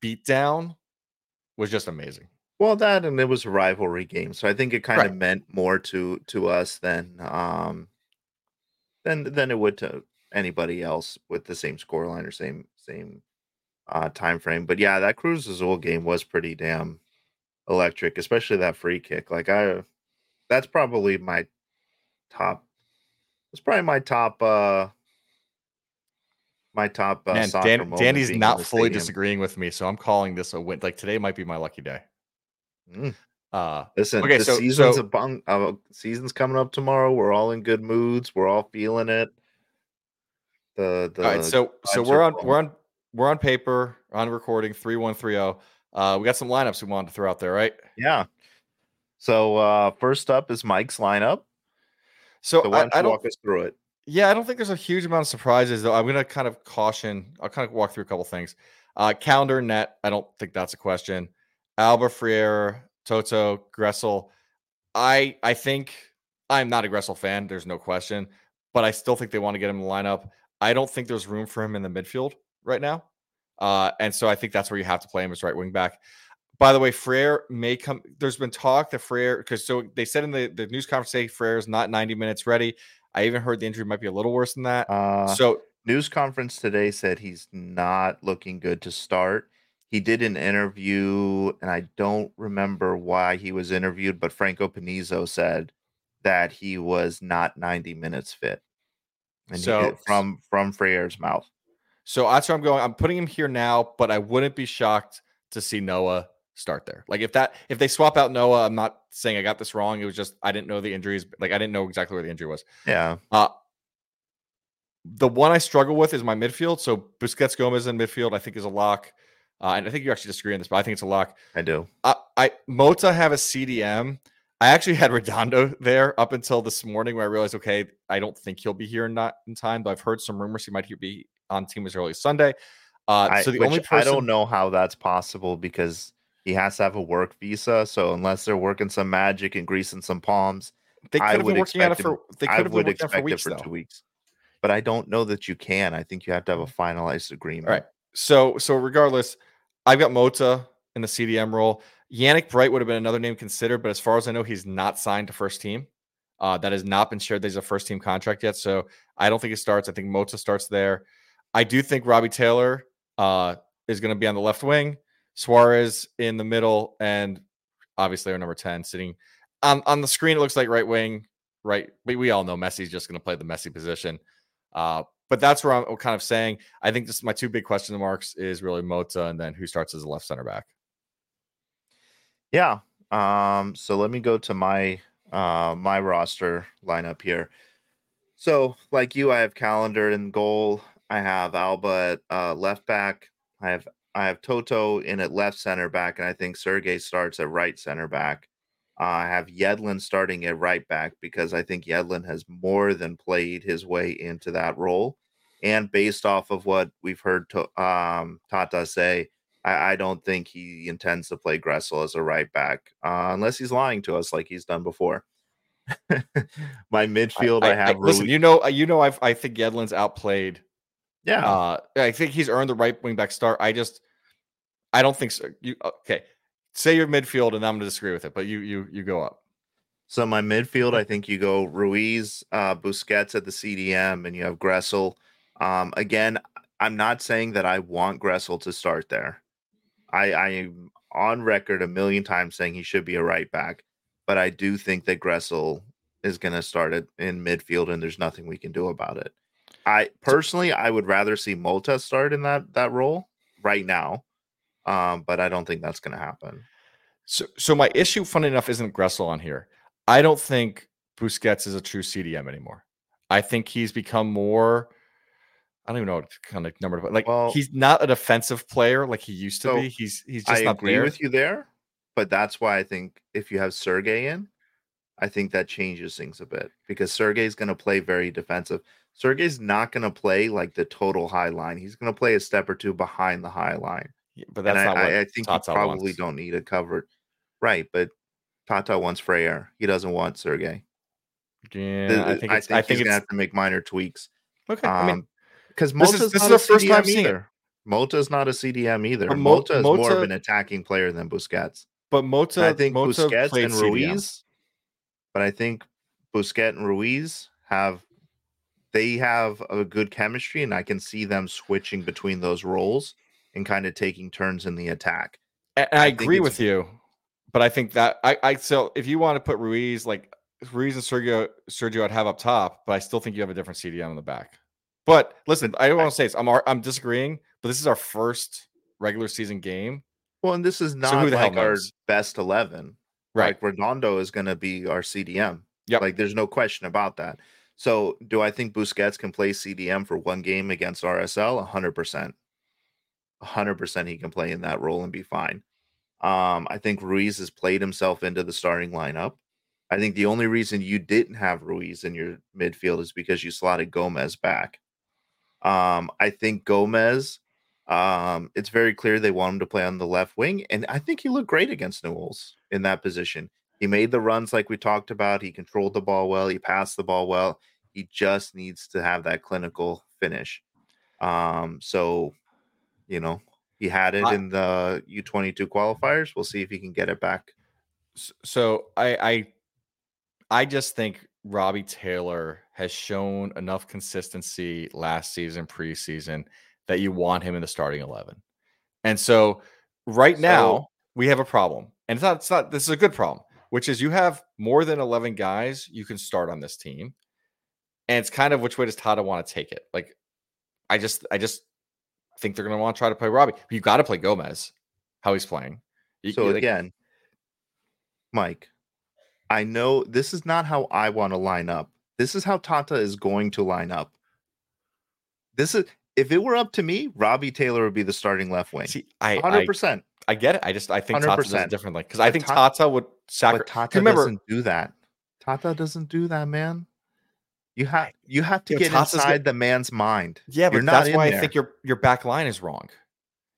S2: beatdown was just amazing.
S1: Well, that and it was a rivalry game, so I think it kind right. of meant more to to us than um than than it would to anybody else with the same scoreline or same same uh time frame. But yeah, that Cruz Azul game was pretty damn electric, especially that free kick. Like I that's probably my top it's probably my top uh my top uh,
S2: Man, Dan, Danny's not fully stadium. disagreeing with me, so I'm calling this a win. Like today might be my lucky day.
S1: Mm. Uh, Listen, okay, the so, season's so, bung, uh, season's coming up tomorrow. We're all in good moods. We're all feeling it.
S2: The the all right, so so we're on we're on we're on paper on recording three one three zero. Uh, we got some lineups we wanted to throw out there, right?
S1: Yeah. So uh, first up is Mike's lineup.
S2: So, so
S1: why don't I, I don't, walk us through it?
S2: Yeah, I don't think there's a huge amount of surprises though. I'm going to kind of caution. I'll kind of walk through a couple things. Uh, Callender net. I don't think that's a question. Alba Freire, Toto, Gressel. I I think I'm not a Gressel fan. There's no question, but I still think they want to get him in the lineup. I don't think there's room for him in the midfield right now, uh, and so I think that's where you have to play him as right wing back. By the way, Freire may come. There's been talk that Freire because so they said in the, the news conference today Freire is not 90 minutes ready. I even heard the injury might be a little worse than that. Uh, so
S1: news conference today said he's not looking good to start. He did an interview, and I don't remember why he was interviewed, but Franco Panizo said that he was not 90 minutes fit. And so from from Freire's mouth.
S2: So that's where I'm going. I'm putting him here now, but I wouldn't be shocked to see Noah start there. Like if that if they swap out Noah, I'm not saying I got this wrong. It was just I didn't know the injuries. Like I didn't know exactly where the injury was.
S1: Yeah. Uh
S2: the one I struggle with is my midfield. So Busquets Gomez in midfield, I think is a lock. Uh, and I think you actually disagree on this, but I think it's a lock.
S1: I do.
S2: I, I Mota have a CDM. I actually had Redondo there up until this morning where I realized, okay, I don't think he'll be here not in time, but I've heard some rumors he might be on team as early as Sunday.
S1: Uh, I, so the only person... I don't know how that's possible because he has to have a work visa. So unless they're working some magic and greasing some palms,
S2: they could have been working at it for. They could have been
S1: working for weeks, for two weeks. But I don't know that you can. I think you have to have a finalized agreement.
S2: All right. So so regardless, I've got Mota in the CDM role. Yannick Bright would have been another name considered, but as far as I know, he's not signed to first team. Uh, that has not been shared. There's a first team contract yet, so I don't think it starts. I think Mota starts there. I do think Robbie Taylor uh, is going to be on the left wing. Suarez in the middle, and obviously our number 10 sitting on, on the screen. It looks like right wing, right. We, we all know Messi's just going to play the messy position. Uh, but that's where I'm kind of saying I think this my two big question marks is really Mota and then who starts as a left center back.
S1: Yeah. Um, so let me go to my uh my roster lineup here. So like you, I have Callender in goal. I have Alba at uh, left back. I have I have Toto in at left center back, and I think Sergey starts at right center back. Uh, I have Yedlin starting at right back because I think Yedlin has more than played his way into that role. And based off of what we've heard to, um, Tata say, I, I, don't think he intends to play Gressel as a right back uh, unless he's lying to us like he's done before. My midfield, I, I, I have.
S2: listen, you know, uh, you know, I've, I think Yedlin's outplayed
S1: yeah.
S2: Uh, I think he's earned the right wing back start. I just, I don't think so. You okay? Say your midfield, and I'm going to disagree with it, but you you you go up.
S1: So my midfield, I think you go Ruiz, uh, Busquets at the CDM, and you have Gressel. Um, again, I'm not saying that I want Gressel to start there. I, I am on record a million times saying he should be a right back, but I do think that Gressel is going to start it in midfield, and there's nothing we can do about it. I personally, I would rather see Mota start in that that role right now, um, but I don't think that's going to happen.
S2: So, so my issue, funny enough, isn't Gressel on here. I don't think Busquets is a true CDM anymore. I think he's become more I don't even know what kind of number to put. Like
S1: Well-
S2: he's not a defensive player like he used to
S1: So,
S2: be. He's he's just
S1: I
S2: not
S1: agree
S2: there.
S1: with you there, but that's why I think if you have Sergey in, I think that changes things a bit because Sergey's going to play very defensive. Sergey's not going to play like the total high line. He's going to play a step or two behind the high line.
S2: Yeah, But that's
S1: and
S2: not
S1: I,
S2: what
S1: I, I think
S2: Tata
S1: you probably
S2: wants.
S1: don't need a covered. Right, but Tata wants Freyer. He doesn't want Sergey.
S2: Yeah,
S1: Th-
S2: I think
S1: I think
S2: I think
S1: he's gonna have to make minor tweaks.
S2: okay. I mean,
S1: Um, because
S2: this is- this is
S1: not
S2: the
S1: a
S2: first time
S1: CDM
S2: seeing it.
S1: either. Mota's not a CDM either.
S2: But Mo-
S1: Mota is more of an attacking player than Busquets.
S2: but Mota,
S1: And I think
S2: Mota
S1: Busquets and
S2: CDM.
S1: Ruiz, but I think Busquets and Ruiz have they have a good chemistry, and I can see them switching between those roles and kind of taking turns in the attack.
S2: And I,
S1: I
S2: agree with you, but I think that I, I so if you want to put Ruiz like Ruiz and Sergio Sergio I'd have up top, but I still think you have a different CDM in the back. But listen, I don't want to say this. I'm I'm disagreeing, but this is our first regular season game,
S1: Well, and this is not
S2: who the hell
S1: like our best eleven.
S2: right?
S1: Like Redondo is going to be our CDM.
S2: Yep.
S1: Like there's no question about that. So do I think Busquets can play CDM for one game against RSL? hundred percent. hundred percent he can play in that role and be fine. Um, I think Ruiz has played himself into the starting lineup. I think the only reason you didn't have Ruiz in your midfield is because you slotted Gomez back. Um, I think Gomez, um, it's very clear they want him to play on the left wing, and I think he looked great against Newell's in that position. He made the runs like we talked about. He controlled the ball well. He passed the ball well. He just needs to have that clinical finish. Um, so, you know, he had it in the U22 qualifiers. We'll see if he can get it back.
S2: So I I I just think Robbie Taylor has shown enough consistency last season, preseason, that you want him in the starting eleven. And so right now we have a problem. And it's not it's not this is a good problem, which is you have more than 11 guys you can start on this team. And it's kind of which way does Tata want to take it? Like I just I just think they're going to want to try to play Robbie. You got to play Gomez how he's playing. You-
S1: So
S2: you- like,
S1: again, Mike, I know this is not how I want to line up. This is how Tata is going to line up. This is if it were up to me, Robbie Taylor would be the starting left wing.
S2: see, I, I
S1: Hundred percent.
S2: I get it. I just I think Tata does it differently because I think
S1: Ta-
S2: Tata would sacrifice.
S1: Tata
S2: Remember,
S1: doesn't do that. Tata doesn't do that, man. You have you have to
S2: Yeah,
S1: get inside the man's mind.
S2: yeah,
S1: You're
S2: but
S1: not
S2: that's why I think your your back line is wrong.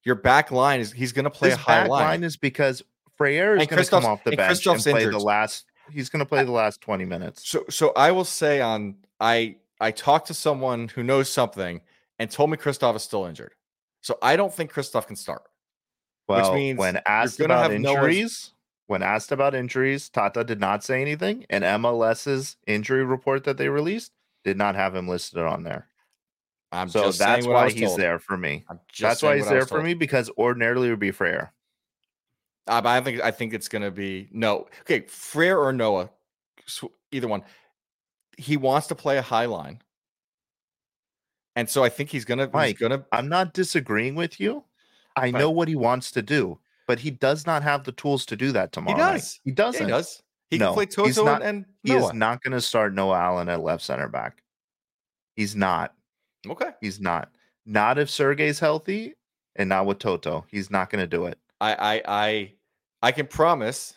S2: Your back line is he's going to play
S1: His
S2: a high
S1: back
S2: line.
S1: line is because Freyer is going to come off the bench and play the last. He's going to play the last twenty minutes.
S2: So so I will say on I I talked to someone who knows something and told me Christoph is still injured. So I don't think Christoph can start.
S1: Well, which
S2: means
S1: when
S2: you're
S1: asked about injuries, when asked about injuries, Tata did not say anything, and MLS's injury report that they released did not have him listed on there.
S2: I'm
S1: so that's why he's
S2: told.
S1: there for me. That's why he's there for me because ordinarily it would be Freyer.
S2: Uh, I think I think it's going to be no. Okay, Frere or Noah, either one. He wants to play a high line, and so I think he's gonna he's
S1: Mike,
S2: gonna.
S1: I'm not disagreeing with you. I
S2: But-
S1: know what he wants to do, but he does not have the tools to do that
S2: He
S1: tomorrow. night.
S2: does.
S1: He doesn't.
S2: he does. He
S1: No,
S2: can play
S1: he's
S2: Toto
S1: not-
S2: and, and
S1: He is not going to start Noah Allen at left center back. He's not.
S2: okay.
S1: He's not. Not if Sergey's healthy and not with Toto. He's not going to do it.
S2: I I I I can promise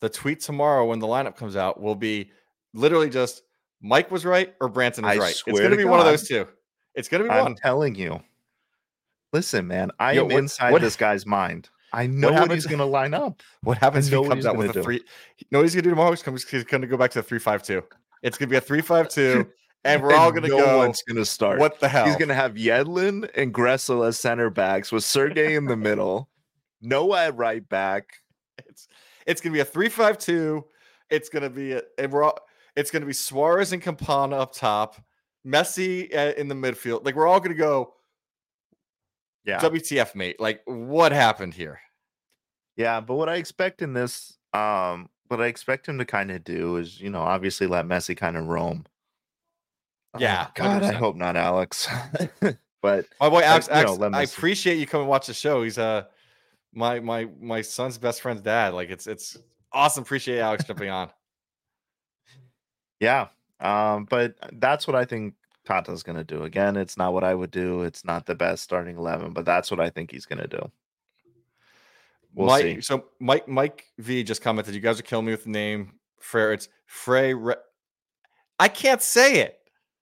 S2: the tweet tomorrow when the lineup comes out will be literally just Mike was right or Branton is
S1: I
S2: right. It's going to be one of those two. It's going to be
S1: I'm
S2: one.
S1: telling you. Listen, man, I
S2: Yo,
S1: am
S2: what-
S1: inside
S2: what-
S1: this guy's mind. I know what, he's going to line up.
S2: What happens if he comes out with a
S1: do.
S2: three? No, he's gonna do tomorrow. He's he's gonna go back to the three five two. It's gonna be a three five two, and we're all gonna
S1: no
S2: go.
S1: one's going to start.
S2: What the hell?
S1: He's going to have Yedlin and Gressel as center backs with Sergey in the middle, Noah at right back.
S2: It's it's gonna be a three five two. It's gonna be a, and we're all. It's gonna be Suarez and Campana up top, Messi uh, in the midfield. Like we're all gonna go.
S1: Yeah.
S2: WTF, mate? Like what happened here?
S1: Yeah, but what I expect in this, um, what I expect him to kind of do is, you know, obviously let Messi kind of roam. Uh,
S2: Yeah,
S1: God, I
S2: 100%.
S1: hope not, Alex. but
S2: My boy Alex,
S1: know,
S2: Alex,
S1: let
S2: I appreciate you coming watch the show. He's uh my my my son's best friend's dad. Like it's it's awesome. Appreciate Alex jumping on.
S1: yeah, um, but that's what I think Tata's going to do. Again, it's not what I would do. It's not the best starting 11, but that's what I think he's going to do.
S2: We'll Mike, see. So Mike Mike V just commented, "You guys are killing me with the name Frere. It's Frey. Re- I can't say it.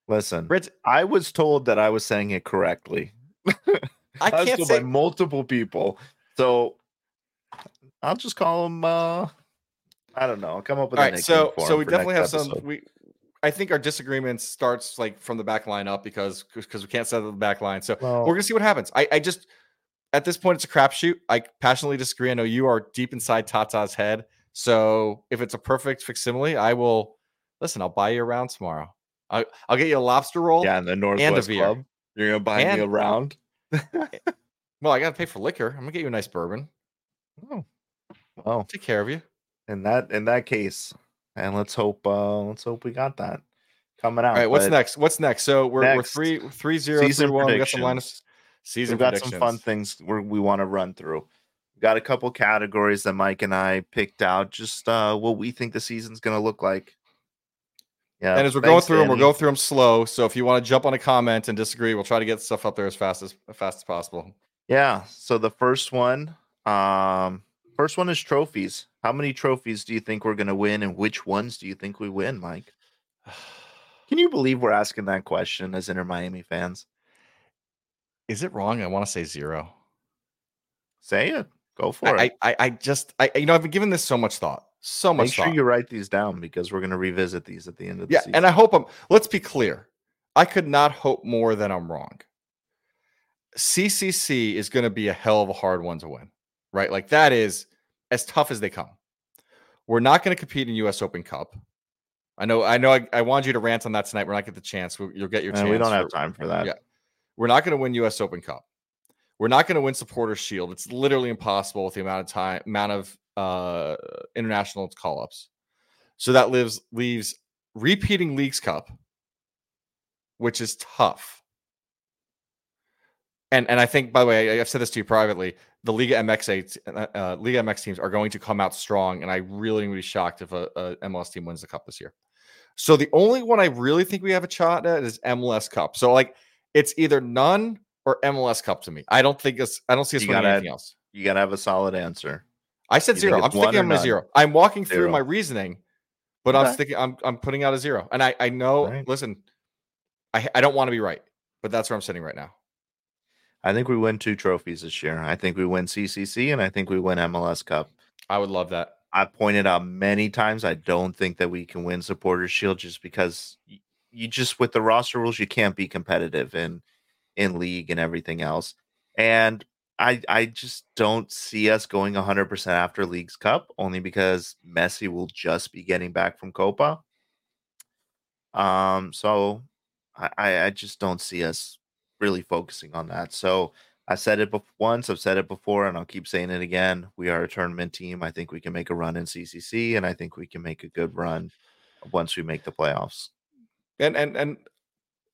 S1: Listen, Rich, I was told that I was saying it correctly. I can't say by multiple people. So I'll just call him. uh I don't know. I'll come up with.
S2: All right. So so we definitely have episode. some. We I think our disagreement starts like from the back line up because because we can't set up the back line. So well, we're gonna see what happens. I, I just at this point it's a crapshoot. I passionately disagree. I know you are deep inside Tata's head. So if it's a perfect facsimile, I will listen. I'll buy you around tomorrow. I, will get you a lobster roll.
S1: Yeah, in the Northwest Club. You're gonna buy and, me round.
S2: well, I gotta pay for liquor. I'm gonna get you a nice bourbon.
S1: Oh, well,
S2: take care of you.
S1: In that in that case, and let's hope uh let's hope we got that coming out. All
S2: right, what's next? What's next? So we're next, we're three three zero three one. We got some linus
S1: season. We've got some fun things we we want to run through. We got a couple categories that Mike and I picked out. Just uh what we think the season's going to look like.
S2: Yeah. And as we're going through them, we'll go through them slow. So if you want to jump on a comment and disagree, we'll try to get stuff up there as fast as, as fast as possible.
S1: Yeah. So the first one, um, first one is trophies. How many trophies do you think we're going to win, and which ones do you think we win, Mike? Can you believe we're asking that question as Inter Miami fans?
S2: Is it wrong? I want to say zero.
S1: Say it. Go for
S2: I,
S1: it.
S2: I, I just, I, you know, I've been giving this so much thought, so much.
S1: Make sure
S2: thought.
S1: you write these down because we're going to revisit these at the end of the
S2: yeah,
S1: season.
S2: and I hope I'm. Let's be clear. I could not hope more than I'm wrong. CCC is going to be a hell of a hard one to win, right? Like that is as tough as they come. We're not going to compete in U.S. Open Cup. I know, I know. I, I wanted you to rant on that tonight. We're not get the chance. We, you'll get your chance.
S1: We don't have time for that.
S2: Yeah, we're not going to win U.S. Open Cup. We're not going to win Supporters Shield. It's literally impossible with the amount of time, amount of uh, international call ups. So that leaves leaves repeating Leagues Cup, which is tough. And and I think, by the way, I've said this to you privately the Liga MX uh, uh, Liga MX teams are going to come out strong, and I really would be shocked if a, a, MLS team wins the cup this year. So the only one I really think we have a shot at is MLS Cup. So like it's either none or MLS Cup to me. I don't think it's I don't see us you winning gotta, anything else.
S1: You gotta have a solid answer.
S2: I said you zero. I'm thinking I'm a zero. I'm walking zero. through my reasoning, but okay. I'm sticking. I'm I'm putting out a zero, and I I know. Right. Listen, I I don't want to be right, but that's where I'm sitting right now.
S1: I think we win two trophies this year. I think we win CCC and I think we win MLS Cup.
S2: I would love that.
S1: I pointed out many times I don't think that we can win Supporters Shield just because you just with the roster rules you can't be competitive in in league and everything else. And I I just don't see us going 100% after Leagues Cup only because Messi will just be getting back from Copa. Um so I I just don't see us really focusing on that. So I said it once, I've said it before, and I'll keep saying it again. We are a tournament team. I think we can make a run in CCC, and I think we can make a good run once we make the playoffs.
S2: And and and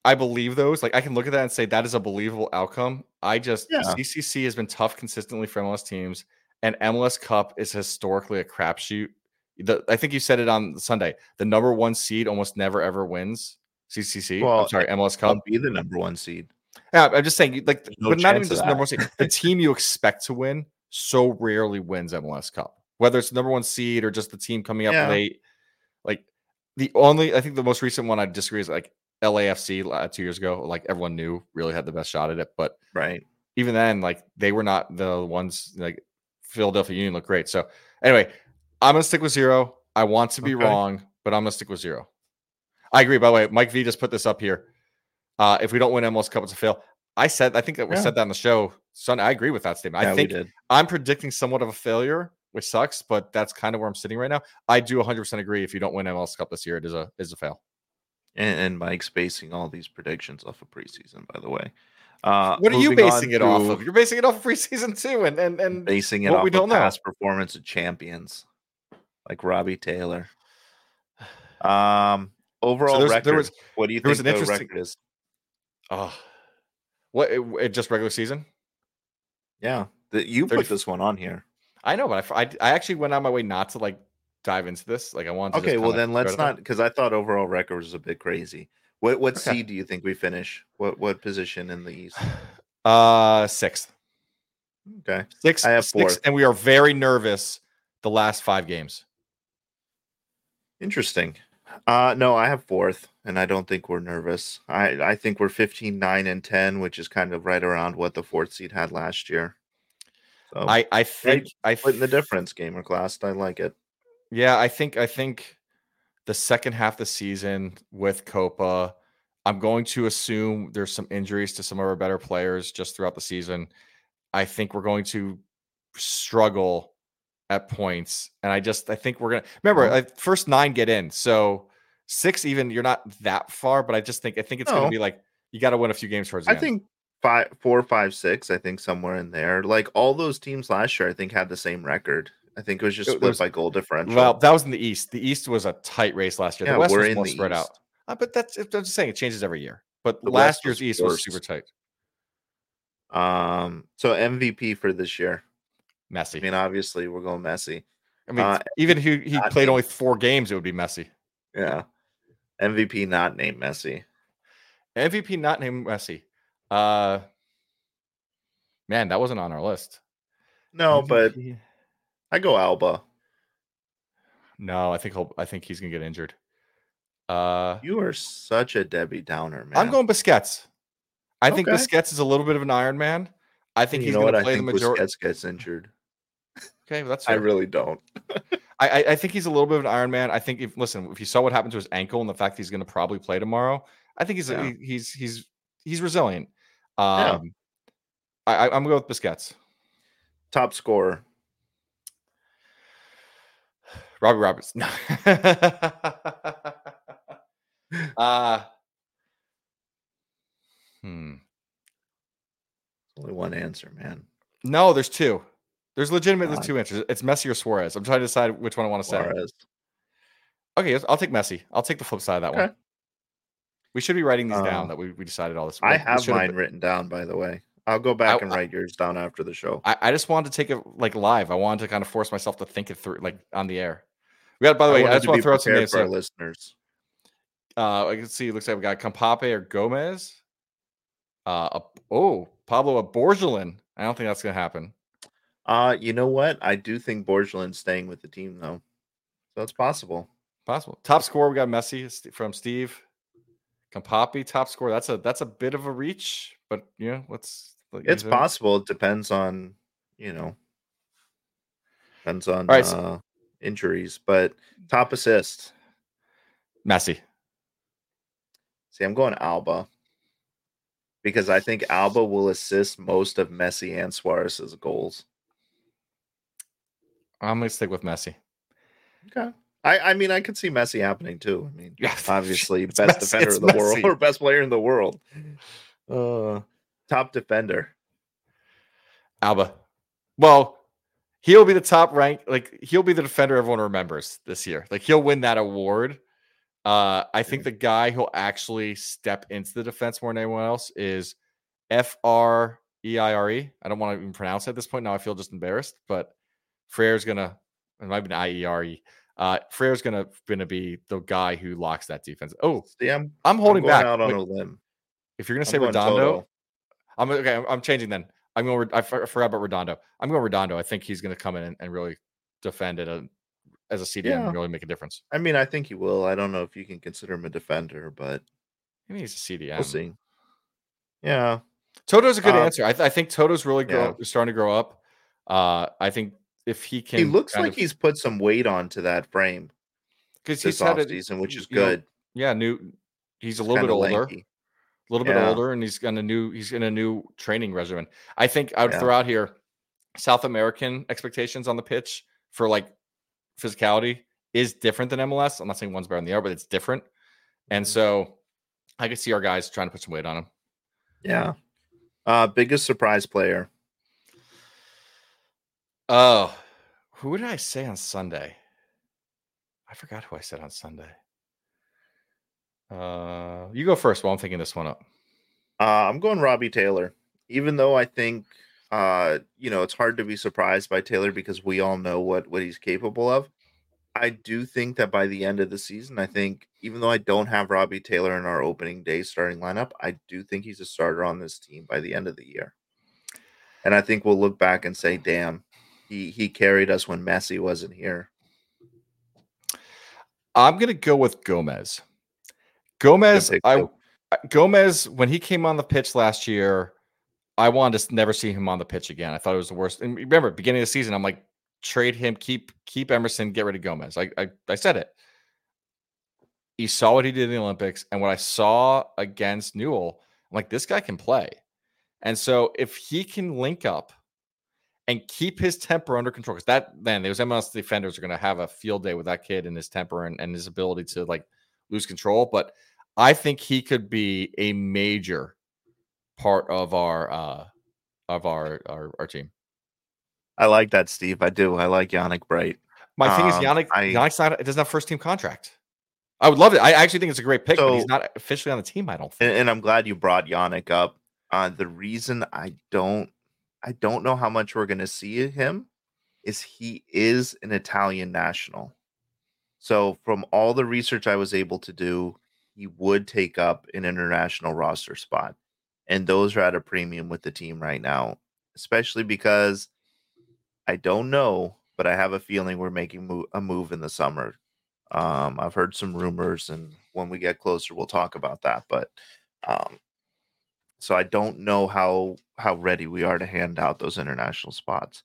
S2: I believe those. Like I can look at that and say that is a believable outcome. I just yeah. CCC has been tough consistently for MLS teams, and MLS Cup is historically a crapshoot. The, I think you said it on Sunday. The number one seed almost never ever wins CCC. Well, I'm sorry, MLS Cup.
S1: Be the number one seed.
S2: Yeah, I'm just saying, like, no but not even just number one seed. the team you expect to win so rarely wins MLS Cup, whether it's number one seed or just the team coming up yeah. late. Like the only, I think the most recent one I disagree is like LAFC uh, two years ago. Like everyone knew really had the best shot at it, but
S1: right,
S2: even then, like they were not the ones. Like Philadelphia Union looked great. So anyway, I'm gonna stick with zero. I want to be okay. wrong, but I'm gonna stick with zero. I agree. By the way, Mike V just put this up here. Uh, if we don't win MLS Cup, it's a fail. I said, I think that we yeah. said that on the show. Son, I agree with that statement. Yeah, I think I'm predicting somewhat of a failure, which sucks, but that's kind of where I'm sitting right now. I do 100% agree. If you don't win MLS Cup this year, it is a is a fail.
S1: And, and Mike's basing all these predictions off of preseason, by the way. Uh,
S2: what are you basing it off of? You're basing it off of preseason too, and and and
S1: basing it off we don't of past performance of champions like Robbie Taylor. Um, overall so record. Was, what do you think the record is?
S2: Oh, what? It, it just regular season?
S1: Yeah, the, you 30, put this one on here.
S2: I know, but I, I, I actually went on my way not to like dive into this. Like I wanted.
S1: okay, well then let's not because I thought overall record was a bit crazy. What what
S2: Okay.
S1: seed do you think we finish? What what position in the East?
S2: Uh, sixth,
S1: Okay.
S2: sixth,
S1: I have
S2: sixth,
S1: fourth.
S2: and we are very nervous the last five games.
S1: Interesting. Uh no, I have fourth, and I don't think we're nervous. I I think we're 15, 9, and 10, which is kind of right around what the fourth seed had last year. So
S2: I I think I
S1: splitting the difference, gamer class. I like it.
S2: Yeah, I think I think the second half of the season with Copa, I'm going to assume there's some injuries to some of our better players just throughout the season. I think we're going to struggle at points, and I just I think we're gonna remember
S1: Well-
S2: I, first nine get in, so six even you're not that far, but I just think I think it's
S1: No.
S2: gonna be like you got to win a few games towards the
S1: I
S2: end.
S1: think five, four, five, six. I think somewhere in there. Like all those teams last year, I think had the same record. I think it was just
S2: It- it
S1: split
S2: was-
S1: by goal differential.
S2: Well, that was in the East. The East was a tight race last year.
S1: yeah,
S2: the West was more spread out. Uh, but that's I'm just saying it changes every year. But
S1: The
S2: last
S1: West
S2: year's East was super tight.
S1: Um, so MVP for this year.
S2: Messy.
S1: I mean, obviously, we're going Messi.
S2: I mean,
S1: Uh,
S2: even if he, he played
S1: named-
S2: only four games, it would be messy.
S1: Yeah, MVP not named Messi.
S2: MVP not named Messi. Uh, man, that wasn't on our list.
S1: No, but I go Alba.
S2: no, I think he'll. I think he's gonna get injured. Uh,
S1: You are such a Debbie Downer, man.
S2: I'm going Busquets. I think
S1: Okay.
S2: Busquets is a little bit of an Iron Man. I think
S1: You
S2: he's
S1: know
S2: going
S1: what?
S2: to
S1: I
S2: play the
S1: think
S2: majority.
S1: Busquets gets injured.
S2: Okay, that's
S1: I really don't.
S2: I, I I think he's a little bit of an Iron Man. I think if listen, if you saw what happened to his ankle and the fact he's going to probably play tomorrow, I think he's
S1: Yeah.
S2: he- he's he's he's resilient. Um,
S1: Yeah.
S2: I, I, I'm going with Busquets.
S1: Top scorer.
S2: Robbie Roberts. No. uh, hmm.
S1: Only one answer, man.
S2: No, there's two. There's legitimately
S1: God.
S2: two answers. It's Messi or Suarez. I'm trying to decide which one I want to say.
S1: Suarez.
S2: Okay, I'll take Messi. I'll take the flip side of that one. We should be writing these
S1: Um,
S2: down that we, we decided all this.
S1: I have mine
S2: been-
S1: written down, by the way. I'll go back
S2: I-
S1: and write yours down after the show.
S2: I, I just wanted to take it like live. I wanted to kind of force myself to think it through, like on the air. We got. By the way, I, just want to throw out some names.
S1: for our
S2: So,
S1: listeners.
S2: uh, I can see. It looks like we got Campape or Gomez. Uh, oh, Pablo Borgelin. I don't think that's gonna happen.
S1: Uh, you know what? I do think Borgelin's staying with the team though, so it's possible.
S2: Possible. Top score We got Messi from Steve. Campapi top score. That's a that's a bit of a reach, but you know, let's. let
S1: It's possible. It depends on you know, depends on
S2: right, so-
S1: uh, injuries. But top assist.
S2: Messi.
S1: See, I'm going Alba because I think Alba will assist most of Messi and Suarez's goals.
S2: I'm gonna stick with Messi.
S1: Okay. I, I mean, I could see Messi happening too. I mean,
S2: Yeah,
S1: obviously,
S2: it's
S1: best
S2: Messi,
S1: defender in the world or best player in the world. Uh, top defender.
S2: Alba. Well, he'll be the top rank. Like he'll be the defender everyone remembers this year. Like he'll win that award. Uh, I think the guy who'll actually step into the defense more than anyone else is F R E I R E. I don't want to even pronounce it at this point. Now I feel just embarrassed, but Frere's gonna. It might be I E R E. Uh, Frere's gonna gonna be the guy who locks that defense. Oh,
S1: See, I'm,
S2: I'm holding
S1: I'm
S2: back.
S1: out on
S2: Wait,
S1: a limb.
S2: if you're gonna say
S1: going
S2: Redondo,
S1: Toto.
S2: I'm okay. I'm, I'm changing then. I'm going. I forgot about Redondo. I'm going Redondo. I think he's to come in and, and really defend it uh, as a CDM
S1: Yeah.
S2: and really make a difference.
S1: I mean, I think he will. I don't know if you can consider him a defender, but
S2: I mean, he's a CDM.
S1: we'll see. Yeah,
S2: Toto's a good
S1: Uh,
S2: answer. I, th- I think Toto's really grow,
S1: yeah.
S2: starting to grow up. Uh, I think if he can,
S1: he looks like he's put some weight onto that frame
S2: because he's had a,
S1: offseason, which is
S2: you know,
S1: good.
S2: yeah, new. He's a little bit older.
S1: lanky.
S2: a little bit
S1: Yeah.
S2: older and he's got a new he's in a new training regimen. I think I would
S1: Yeah.
S2: throw out here South American expectations on the pitch for like physicality is different than MLS. I'm not saying one's better than the other, but it's different. And
S1: Mhm.
S2: so I could see our guys trying to put some weight on him.
S1: Yeah. Uh, biggest surprise player.
S2: Oh, who did I say on Sunday? I forgot who I said on Sunday. Uh, you go first while I'm thinking this one up.
S1: Uh, I'm going Robbie Taylor, even though I think uh, you know it's hard to be surprised by Taylor because we all know what what he's capable of. I do think that by the end of the season, I think even though I don't have Robbie Taylor in our opening day starting lineup, I do think he's a starter on this team by the end of the year. And I think we'll look back and say, damn, he he carried us when Messi wasn't here.
S2: I'm gonna go with Gomez. Gomez, I Gomez, when he came on the pitch last year, I wanted to never see him on the pitch again. I thought it was the worst. And remember, beginning of the season, I'm like, trade him, keep keep Emerson, get rid of Gomez. I I, I said it. He saw what he did in the Olympics, and what I saw against Newell, I'm like, this guy can play. And so if he can link up and keep his temper under control, because that man, those MLS defenders are going to have a field day with that kid and his temper and, and his ability to like lose control. But I think he could be a major part of our uh of our our, our team.
S1: I like that, Steve. I do. I like Yannick Bright.
S2: My um, thing is um, Yannick. I, Yannick's not. It doesn't have first team contract. I would love it. I actually think it's a great pick, so, but he's not officially on the team. I don't.
S1: And, and, I'm glad you brought Yannick up. Uh, the reason I don't, I don't know how much we're going to see him, is he is an Italian national. So from all the research I was able to do, he would take up an international roster spot. And those are at a premium with the team right now, especially because I don't know, but I have a feeling we're making a move in the summer. Um, I've heard some rumors, and when we get closer, we'll talk about that. But um, so I don't know how how ready we are to hand out those international spots.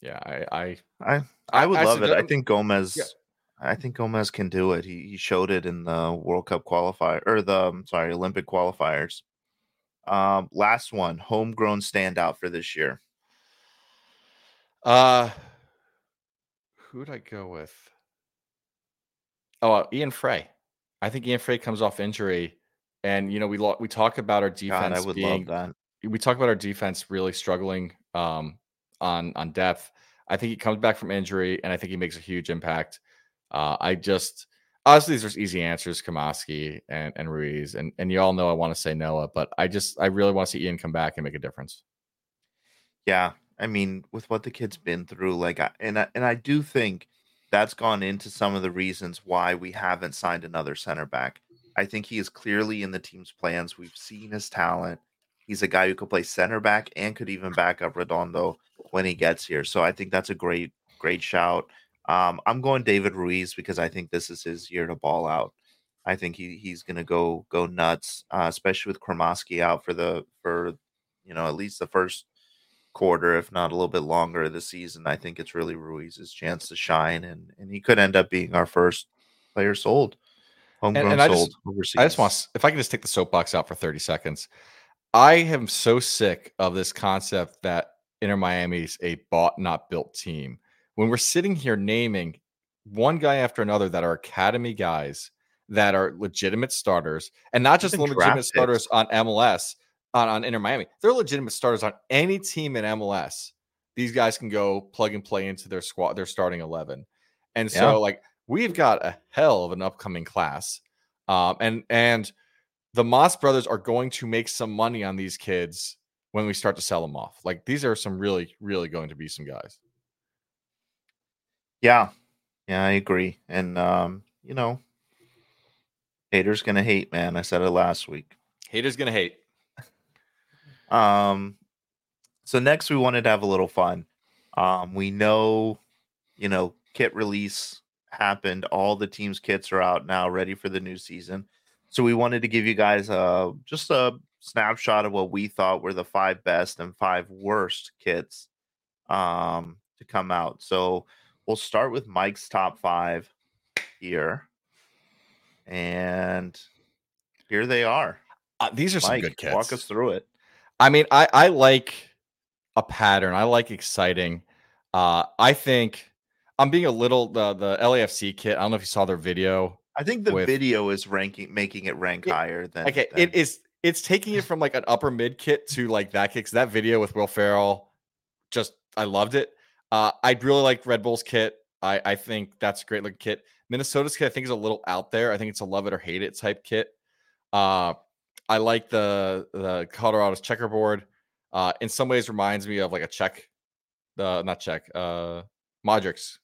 S2: Yeah, I I
S1: I, I would I, love it. I think Gomez. Yeah. I think Gomez can do it. He he showed it in the World Cup qualifier or the um, sorry Olympic qualifiers. Um, last one, homegrown standout for this year.
S2: Uh, who'd I go with? Oh, uh, Ian Fray. I think Ian Fray comes off injury, and you know we lo- we talk about our defense. God, I would being, love that. We talk about our defense really struggling um, on on depth. I think he comes back from injury, and I think he makes a huge impact. Uh, I just obviously there's easy answers, Cremaschi and, and Ruiz, and and you all know I want to say Noah, but I just I really want to see Ian come back and make a difference.
S1: Yeah, I mean, with what the kid's been through, like, I, and I, and I do think that's gone into some of the reasons why we haven't signed another center back. I think he is clearly in the team's plans. We've seen his talent. He's a guy who could play center back and could even back up Redondo when he gets here. So I think that's a great, great shout. Um, I'm going David Ruiz because I think this is his year to ball out. I think he he's going to go go nuts, uh, especially with Cremaschi out for the for you know at least the first quarter, if not a little bit longer of the season. I think it's really Ruiz's chance to shine, and and he could end up being our first player sold,
S2: homegrown and, and I just, overseas. I just want if I can just take the soapbox out for thirty seconds. I am so sick of this concept that Inter Miami's a bought not built team when we're sitting here naming one guy after another that are academy guys that are legitimate starters and not just legitimate starters on MLS on, on Inter Miami. They're legitimate starters on any team in MLS. These guys can go plug and play into their squad, their starting 11. And so, yeah. like, we've got a hell of an upcoming class. Um, and, and, the Mas brothers are going to make some money on these kids when we start to sell them off. Like these are some really, really going to be some guys.
S1: Yeah. Yeah, I agree. And um, you know, haters gonna hate, man. I said it last week.
S2: Haters gonna hate.
S1: um so next we wanted to have a little fun. Um, we know, you know, kit release happened. All the teams' kits are out now, ready for the new season. So we wanted to give you guys uh just a snapshot of what we thought were the five best and five worst kits um to come out. So we'll start with Mike's top five here. And here they are.
S2: Uh, these are Mike, some good kits.
S1: Walk us through it.
S2: I mean, I, I like a pattern. I like exciting. Uh, I think I'm being a little the the LAFC kit. I don't know if you saw their video.
S1: I think the with, video is ranking making it rank it, higher than
S2: okay.
S1: Than,
S2: it is it's taking it from like an upper mid kit to like that kit. that video with Will Ferrell, just I loved it. Uh, I really like Red Bull's kit. I, I think that's a great looking kit. Minnesota's kit, I think, is a little out there. I think it's a love it or hate it type kit. Uh, I like the the Colorado's checkerboard. Uh, in some ways, reminds me of like a check, uh, not Czech, uh, Modric's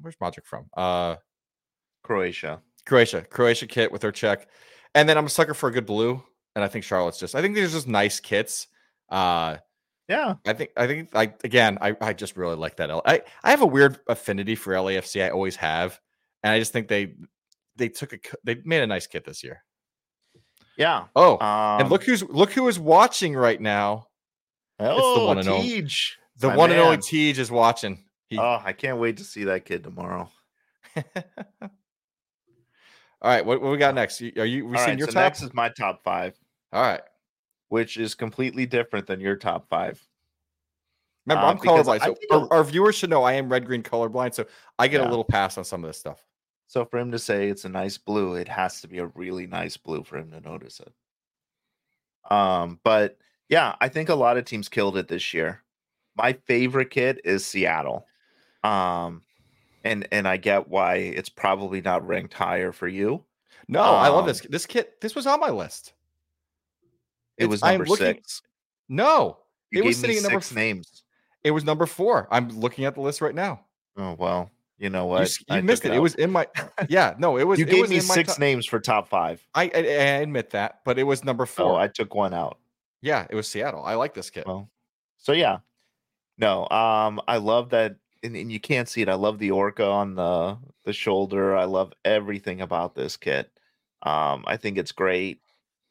S2: where's Modric from? Uh,
S1: Croatia.
S2: Croatia, Croatia kit with their check, and then I'm a sucker for a good blue, and I think Charlotte's just. I think these are just nice kits. Uh,
S1: Yeah.
S2: I think I think I again I, I just really like that. L- I I have a weird affinity for LAFC. I always have, and I just think they they took a they made a nice kit this year.
S1: Yeah.
S2: Oh,
S1: Um,
S2: and look who's look who is watching right now.
S1: oh,
S2: one and only- The one and only
S1: man.
S2: Tej is watching. He,
S1: Oh, I can't wait to see that kid tomorrow.
S2: All right, what, what we got next? Are you we
S1: All
S2: seeing
S1: right,
S2: your
S1: so
S2: top?
S1: next is my top five,
S2: All right.
S1: which is completely different than your top five.
S2: Remember,
S1: Uh,
S2: I'm colorblind, so our, our viewers should know I am red green colorblind, so I get a little pass on some of this stuff.
S1: So for him to say it's a nice blue, it has to be a really nice blue for him to notice it. Um, but yeah, I think a lot of teams killed it this year. My favorite kit is Seattle. Um, and and I get why it's probably not ranked higher for you.
S2: No, I love this.
S1: Um,
S2: This kit, this was on my list.
S1: It
S2: It's-
S1: was
S2: I'm
S1: number
S2: looking-
S1: six.
S2: No,
S1: You
S2: it was sitting at number
S1: six
S2: f-
S1: names.
S2: it was number four. I'm looking at the list right now.
S1: Oh well, you know
S2: You,
S1: what? I
S2: you missed it. It
S1: out.
S2: was in my. Yeah, no, it was.
S1: you
S2: it
S1: gave
S2: was
S1: me six
S2: top-
S1: names for top five.
S2: I, I I admit that, but it was number
S1: So
S2: four.
S1: I took one out.
S2: yeah, it was Seattle. I like this kit.
S1: Well, so yeah, no, um, I love that, and, and you can't see it. I love the orca on the the shoulder. I love everything about this kit. Um, I think it's great.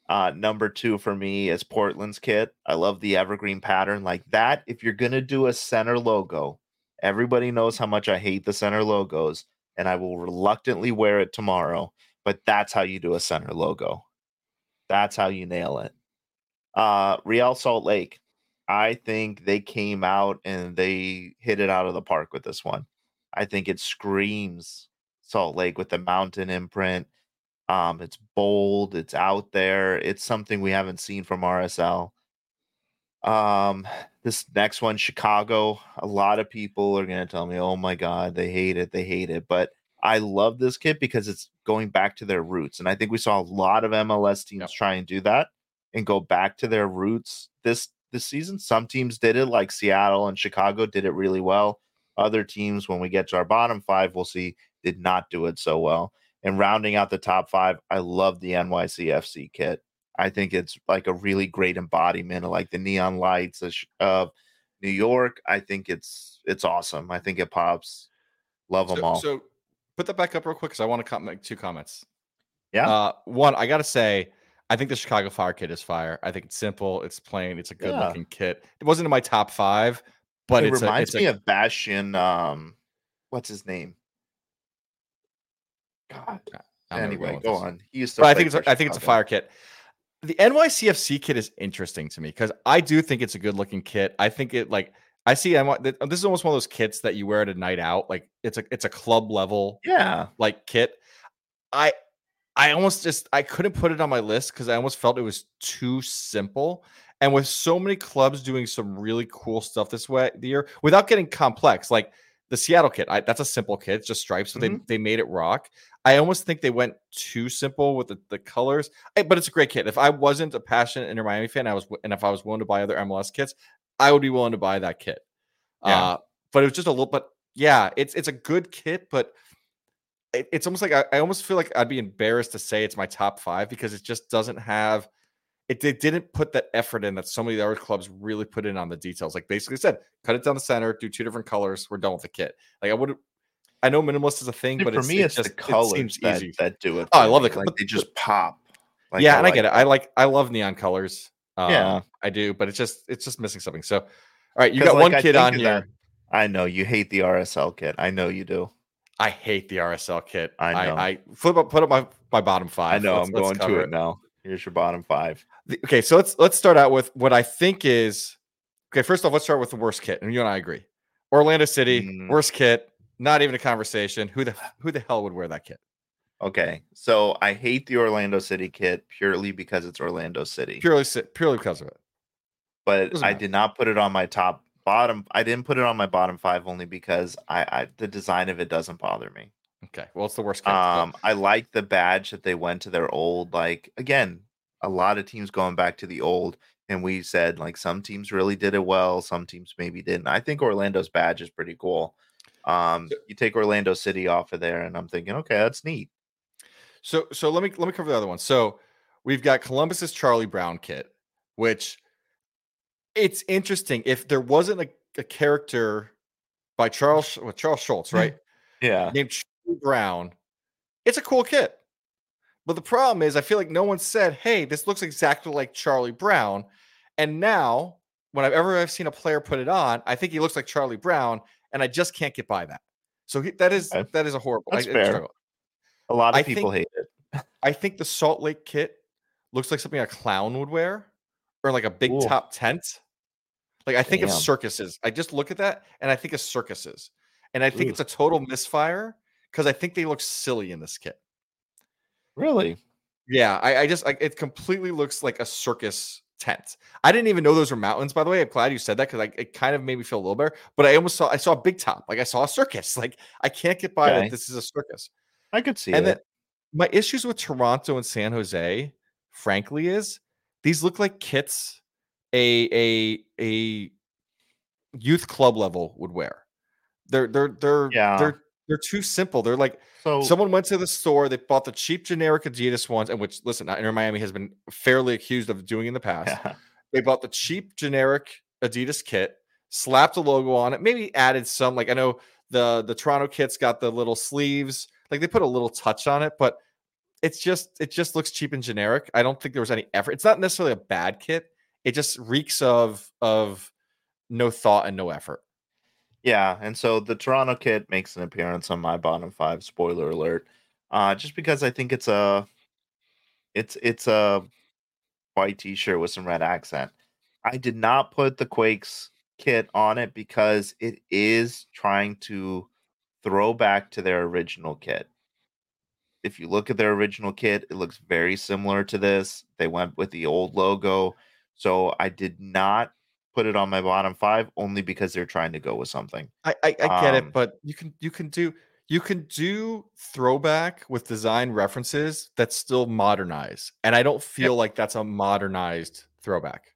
S1: Uh, number two for me is Portland's kit. I love the evergreen pattern like that. If you're gonna do a center logo, everybody knows how much I hate the center logos, and I will reluctantly wear it tomorrow. But that's how you do a center logo. That's how you nail it. Uh, Real Salt Lake. I think they came out and they hit it out of the park with this one. I think it screams Salt Lake with the mountain imprint. Um, it's bold, it's out there, it's something we haven't seen from RSL. Um, this next one, Chicago. A lot of people are gonna tell me, "Oh my god, they hate it, they hate it," but I love this kit because it's going back to their roots, and I think we saw a lot of MLS teams
S2: Yep.
S1: try and do that and go back to their roots this this season. Some teams did it, like Seattle and Chicago did it really well. Other teams, when we get to our bottom five, we'll see did not do it so well. And rounding out the top five, I love the NYCFC kit. I think it's like a really great embodiment of like the neon lights of, New York. I think it's it's awesome. I think it pops. Love them all.
S2: so put that back up real quick because I want to make two comments.
S1: Yeah.
S2: Uh, one, I gotta say, I think the Chicago Fire kit is fire. I think it's simple, it's plain, it's a good
S1: Yeah.
S2: looking kit. It wasn't in my top five, but
S1: it
S2: it's a,
S1: reminds
S2: it's
S1: me
S2: a,
S1: of Bastian. Um, what's his name? God.
S2: I don't know where
S1: Anyway, go on. He used to.
S2: But I think it's a, I think it's a fire kit. The NYCFC kit is interesting to me because I do think it's a good looking kit. I think it like I see. I want this is almost one of those kits that you wear at a night out. Like it's a it's a club level
S1: Yeah.
S2: like kit. I I almost just I couldn't put it on my list because I almost felt it was too simple. And with so many clubs doing some really cool stuff this way the year without getting complex, like the Seattle kit, I, that's a simple kit, it's just stripes, but they they made it rock. I almost think they went too simple with the, the colors, I- but it's a great kit. If I wasn't a passionate Inter Miami fan, I was, and if I was willing to buy other MLS kits, I would be willing to buy that kit.
S1: Yeah.
S2: Uh, but it was just a little, but yeah, it's it's a good kit, but it, it's almost like I, I almost feel like I'd be embarrassed to say it's my top five because it just doesn't have it, it didn't put that effort in that so many of the other clubs really put in on the details. Like basically said, cut it down the center, do two different colors, we're done with the kit. Like I would I know minimalist is a thing, but
S1: for
S2: it's,
S1: me,
S2: it
S1: it's
S2: just,
S1: the
S2: it
S1: colors
S2: seems
S1: that,
S2: easy.
S1: that do it.
S2: Oh, I love the co-
S1: like they just pop. Like,
S2: yeah, and I get it.
S1: that.
S2: I like I love neon colors. Um,
S1: Yeah.
S2: I do, but it's just it's just missing something. So, all right, you got
S1: like,
S2: one
S1: I
S2: kid on here.
S1: that- I know you hate the RSL kit. I know you do.
S2: I hate the RSL kit.
S1: I know.
S2: I, I flip up, put up my my bottom five.
S1: I know.
S2: Let's-
S1: I'm
S2: let's
S1: going to it now. Here's your bottom five.
S2: The- okay, so let's let's start out with what I think is okay. First off, let's start with the worst kit, and you and I agree. Orlando City,
S1: Mm.
S2: worst kit. Not even a conversation. Who the who the hell would wear that kit?
S1: Okay, so I hate the Orlando City kit purely because it's Orlando City,
S2: Purely purely because of it.
S1: but I did not put it on my top bottom. I didn't put it on my bottom five only because I, I the design of it doesn't bother me.
S2: Okay, well, it's the worst.
S1: Um, I like the badge that they went to their old. Like again, a lot of teams going back to the old, and we said like some teams really did it well, some teams maybe didn't. I think Orlando's badge is pretty cool. Um, you take Orlando City off of there, and I'm thinking, okay, that's neat.
S2: So so let me let me cover the other one. So we've got Columbus's Charlie Brown kit, which it's interesting. If there wasn't a, a character by Charles with Charles Schulz, mm. right?
S1: Yeah.
S2: Named Charlie Brown, it's a cool kit. But the problem is, I feel like no one said, "Hey, this looks exactly like Charlie Brown." And now, whenever I've seen a player put it on, I think he looks like Charlie Brown, and I just can't get by that. So he, that is that is a horrible.
S1: That's
S2: I,
S1: fair. A lot of
S2: I
S1: people
S2: think-
S1: hate it.
S2: I think the Salt Lake kit looks like something a clown would wear, or like a big
S1: Ooh.
S2: top tent. Like I think of circuses. I just look at that and I think of circuses, and I think
S1: Ooh.
S2: it's a total misfire because I think they look silly in this kit.
S1: Really?
S2: Yeah, I, I just like it completely looks like a circus tent. I didn't even know those were mountains, by the way. I'm glad you said that because like it kind of made me feel a little better. But I almost saw I saw a big top, like I saw a circus. Like I can't get by
S1: Okay.
S2: that this is a circus.
S1: I could see
S2: and
S1: it.
S2: then my issues with Toronto and San Jose, frankly, is these look like kits a a a youth club level would wear. They're they're they're
S1: Yeah.
S2: they're they're too simple. They're like
S1: so
S2: someone went to the store, they bought the cheap generic Adidas ones, and which listen, Inter Miami has been fairly accused of doing in the past.
S1: yeah.
S2: They bought the cheap generic Adidas kit, slapped a logo on it, maybe added some. Like I know the the Toronto kits got the little sleeves, like they put a little touch on it, but it's just it just looks cheap and generic. I don't think there was any effort. It's not necessarily a bad kit. It just reeks of of no thought and no effort.
S1: Yeah, and so the Toronto kit makes an appearance on my bottom five. Spoiler alert! Uh, just because I think it's a, it's it's a white T-shirt with some red accent. I did not put the Quakes kit on it because it is trying to throw back to their original kit. If you look at their original kit, it looks very similar to this. They went with the old logo, so I did not put it on my bottom five only because they're trying to go with something.
S2: I I, I get
S1: Um,
S2: it, but you can you can do you can do throwback with design references that still modernize, and I don't feel like that's a modernized throwback.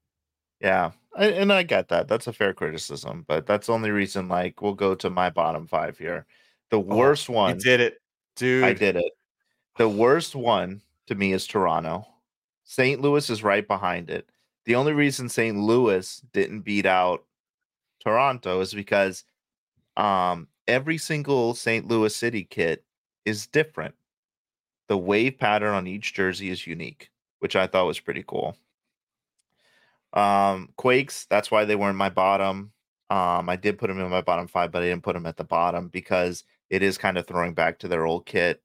S1: Yeah, I, and I get that. That's a fair criticism, but that's the only reason. Like, we'll go to my bottom five here. The worst
S2: You
S1: one,
S2: did it, dude.
S1: I did it. The worst one to me is Toronto. St. Louis is right behind it. The only reason St. Louis didn't beat out Toronto is because um, every single St. Louis City kit is different. The wave pattern on each jersey is unique, which I thought was pretty cool. Um, Quakes, that's why they weren't my bottom. Um, I did put them in my bottom five, but I didn't put them at the bottom because it is kind of throwing back to their old kit.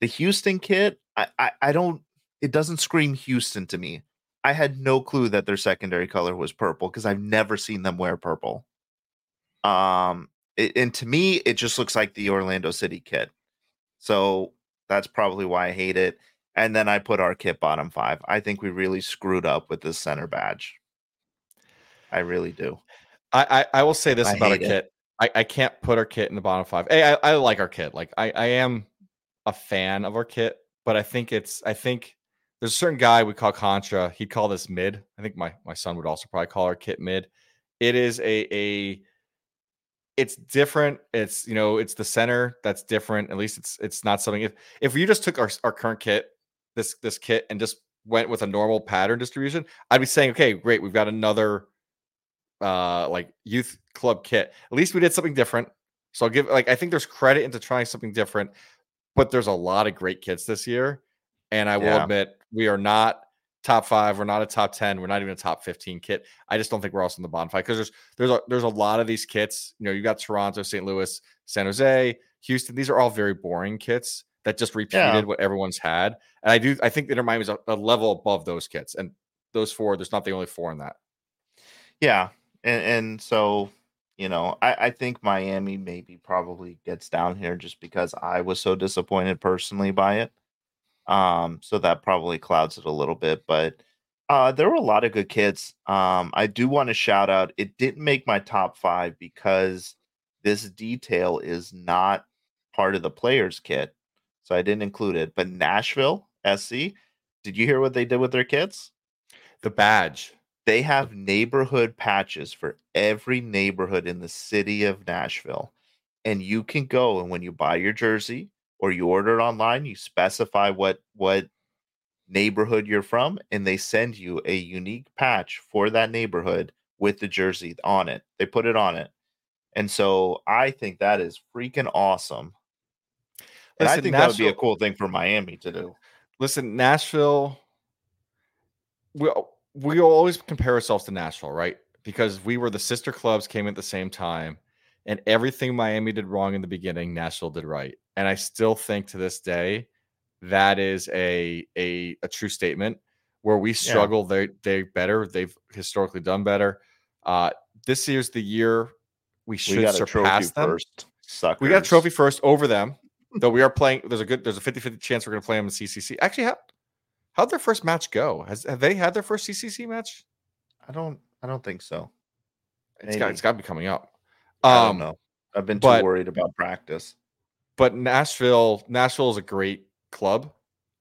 S1: The Houston kit, I, I, I don't, it doesn't scream Houston to me. I had no clue that their secondary color was purple because I've never seen them wear purple. Um, it, and to me, it just looks like the Orlando City kit. So that's probably why I hate it. And then I put our kit bottom five. I think we really screwed up with this center badge. I really do.
S2: I, I I will say this
S1: I
S2: about our
S1: it.
S2: kit. I, I can't put our kit in the bottom five. Hey, I, I like our kit. Like I, I am a fan of our kit, but I think it's I think there's a certain guy we call Contra. He'd call this mid. I think my my son would also probably call our kit mid. It is a a it's different. It's you know, it's the center that's different. At least it's it's not something if if you just took our our current kit, this this kit and just went with a normal pattern distribution, I'd be saying, okay, great, we've got another uh like youth club kit. At least we did something different. So I'll give like I think there's credit into trying something different, but there's a lot of great kits this year. And I will
S1: Yeah.
S2: admit we are not top five, we're not a top 10, we're not even a top 15 kit. I just don't think we're also in the bottom five because there's there's a there's a lot of these kits. You know, you got Toronto, St. Louis, San Jose, Houston. These are all very boring kits that just repeated what everyone's had. And I do I think Inter Miami is a, a level above those kits. And those four, there's not the only four in that.
S1: Yeah. And, and so, you know, I, I think Miami maybe probably gets down here just because I was so disappointed personally by it. Um, so that probably clouds it a little bit, but uh there were a lot of good kids. Um, I do want to shout out it didn't make my top five because this detail is not part of the players kit. So I didn't include it. But Nashville SC, did you hear what they did with their kits?
S2: The badge.
S1: they have neighborhood patches for every neighborhood in the city of Nashville. and you can go and when you buy your jersey or you order it online, you specify what what neighborhood you're from, and they send you a unique patch for that neighborhood with the jersey on it. They put it on it. And so I think that is freaking awesome. And I think that would be a cool thing for Miami to do.
S2: Listen, Nashville. We we always compare ourselves to Nashville, right? Because we were the sister clubs, came at the same time, and everything Miami did wrong in the beginning, Nashville did right. And I still think to this day that is a a, a true statement. Where we struggle, they they better. They've historically done better. Uh, this year's the year we
S1: We
S2: should
S1: a
S2: surpass them.
S1: first. Suckers.
S2: We got a trophy first over them. Though we are playing, there's a good, there's a 50 50 chance we're going to play them in CCC. Actually, how, how'd their first match go? Has have they had their first CCC match?
S1: I don't I don't think so.
S2: It's got, it's got to be coming up.
S1: I
S2: Um,
S1: don't know. I've been too
S2: but-
S1: worried about practice.
S2: But Nashville, Nashville is a great club.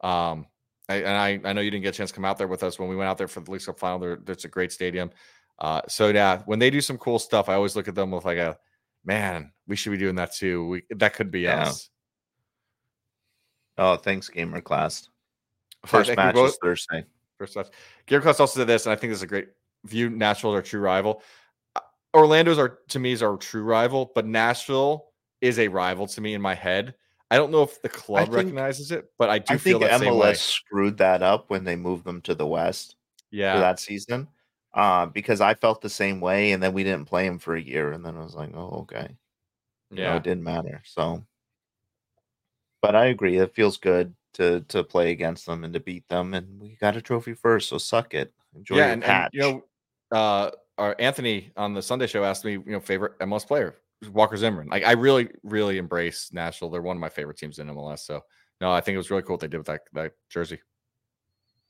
S2: Um, I, and I, I know you didn't get a chance to come out there with us when we went out there for the Leagues Cup final. There, it's a great stadium. Uh, so yeah, when they do some cool stuff, I always look at them with like a man. We should be doing that too. We that could be
S1: Yeah.
S2: us.
S1: Oh, thanks, gamer class. First match
S2: both-
S1: is Thursday.
S2: First off, Gear Class also said this, and I think this is a great view. Nashville is our true rival. Uh, Orlando's our to me is our true rival, but Nashville is a rival to me in my head. I don't know if the club
S1: think-
S2: recognizes it, but I do
S1: I
S2: feel
S1: think
S2: that same way.
S1: MLS screwed that up when they moved them to the West for
S2: Yeah,
S1: that season. Uh, because I felt the same way, and then we didn't play him for a year, and then I was like, "Oh, okay."
S2: Yeah.
S1: it didn't matter. So, but I agree. It feels good to to play against them and to beat them, and we got a trophy first, so suck it. Enjoy
S2: yeah,
S1: your
S2: and, and, you know, uh, our Anthony on the Sunday show asked me, you know, favorite MLS player, Walker Zimmerman. Like, I really, really embrace Nashville. They're one of my favorite teams in MLS. So, no, I think it was really cool what they did with that that jersey.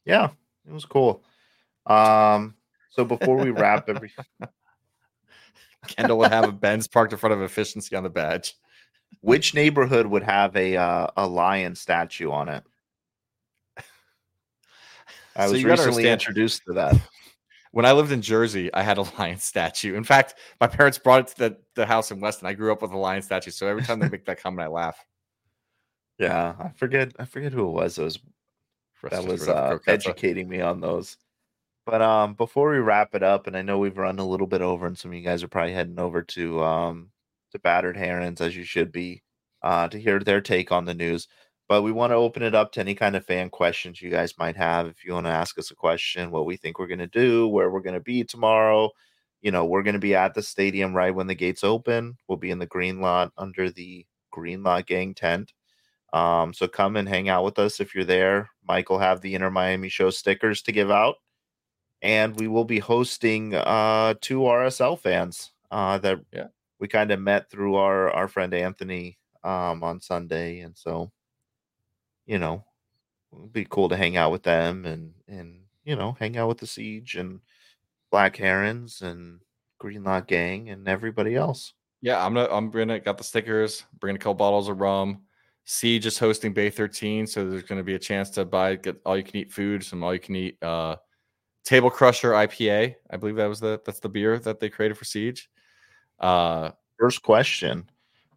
S1: yeah, it was cool. Um, so before we wrap every
S2: Kendall would have a Benz parked in front of efficiency on the badge.
S1: which neighborhood would have a uh, a lion statue on it? I
S2: So
S1: was recently introduced to that.
S2: When I lived in Jersey, I had a lion statue. In fact, my parents brought it to the, the house in Weston. I grew up with a lion statue. So every time they make that comment, I laugh.
S1: Yeah, I forget I forget who it was. It was that was
S2: screw it up,
S1: uh, educating me on those. But um, before we wrap it up, and I know we've run a little bit over, and some of you guys are probably heading over to um to Battered Herons as you should be, uh, to hear their take on the news. But we want to open it up to any kind of fan questions you guys might have. If you want to ask us a question, what we think we're going to do, where we're going to be tomorrow, you know, we're going to be at the stadium right when the gates open. We'll be in the green lot under the green lot gang tent. Um, so come and hang out with us if you're there. Mike will have the Inter Miami Show stickers to give out, and we will be hosting uh, two RSL fans uh, that
S2: Yeah.
S1: we kind of met through our our friend Anthony um, on Sunday, and so you know it'd be cool to hang out with them and and you know hang out with the Siege and Black Herons and Green Lot Gang and everybody else.
S2: Yeah, I'm gonna I'm gonna got the stickers, bring a couple bottles of rum. Siege is hosting Bay 13, so there's gonna be a chance to buy get all you can eat food, some all you can eat uh table crusher IPA. I believe that was the that's the beer that they created for Siege. Uh
S1: First question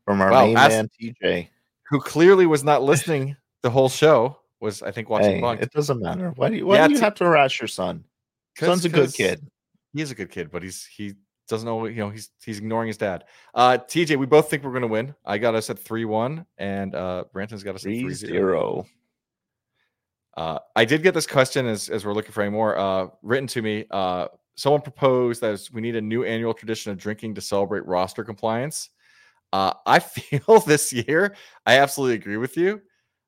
S1: from our
S2: Wow,
S1: main man TJ.
S2: who clearly was not listening the whole show, was I think watching
S1: Hey, it doesn't matter. Why do you, why
S2: Yeah,
S1: do you have to harass your son? Son's a good kid.
S2: He is a good kid, but he's he doesn't know, you know, he's he's ignoring his dad. Uh TJ, we both think we're gonna win. I got us at 3-1, and uh Branton's got us at
S1: 3
S2: 3-0.
S1: 0.
S2: Uh, I did get this question as, as we're looking for any more uh, written to me. Uh, someone proposed that we need a new annual tradition of drinking to celebrate roster compliance. Uh, I feel this year, I absolutely agree with you.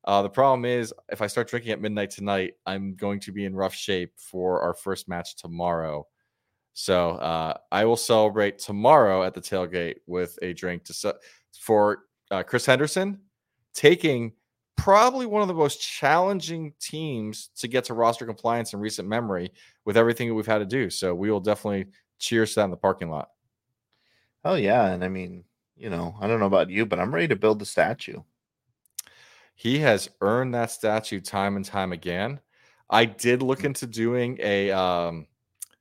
S2: Uh, the problem is, if I start drinking at midnight tonight, I'm going to be in rough shape for our first match tomorrow. So uh, I will celebrate tomorrow at the tailgate with a drink to ce- for uh, Chris Henderson taking probably one of the most challenging teams to get to roster compliance in recent memory with everything that we've had to do. So we will definitely cheers to that in the parking lot.
S1: Oh, yeah. And I mean, you know, I don't know about you, but I'm ready to build the statue.
S2: He has earned that statue time and time again. I did look into doing a um,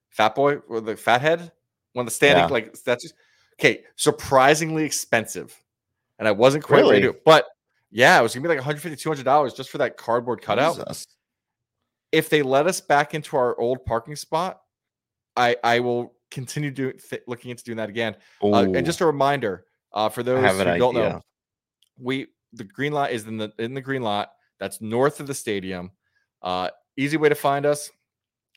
S2: fat boy or the fat head, one of the standing
S1: Yeah.
S2: like statues. Okay, surprisingly expensive. and I wasn't quite ready
S1: Really?
S2: to. But yeah, it was gonna be like 150 200 dollars just for that cardboard cutout.
S1: Jesus.
S2: If they let us back into our old parking spot, I I will continue doing th- looking into doing that again. Uh, and just a reminder uh, for those who don't know, we the green lot is in the in the green lot that's north of the stadium. Uh, easy way to find us.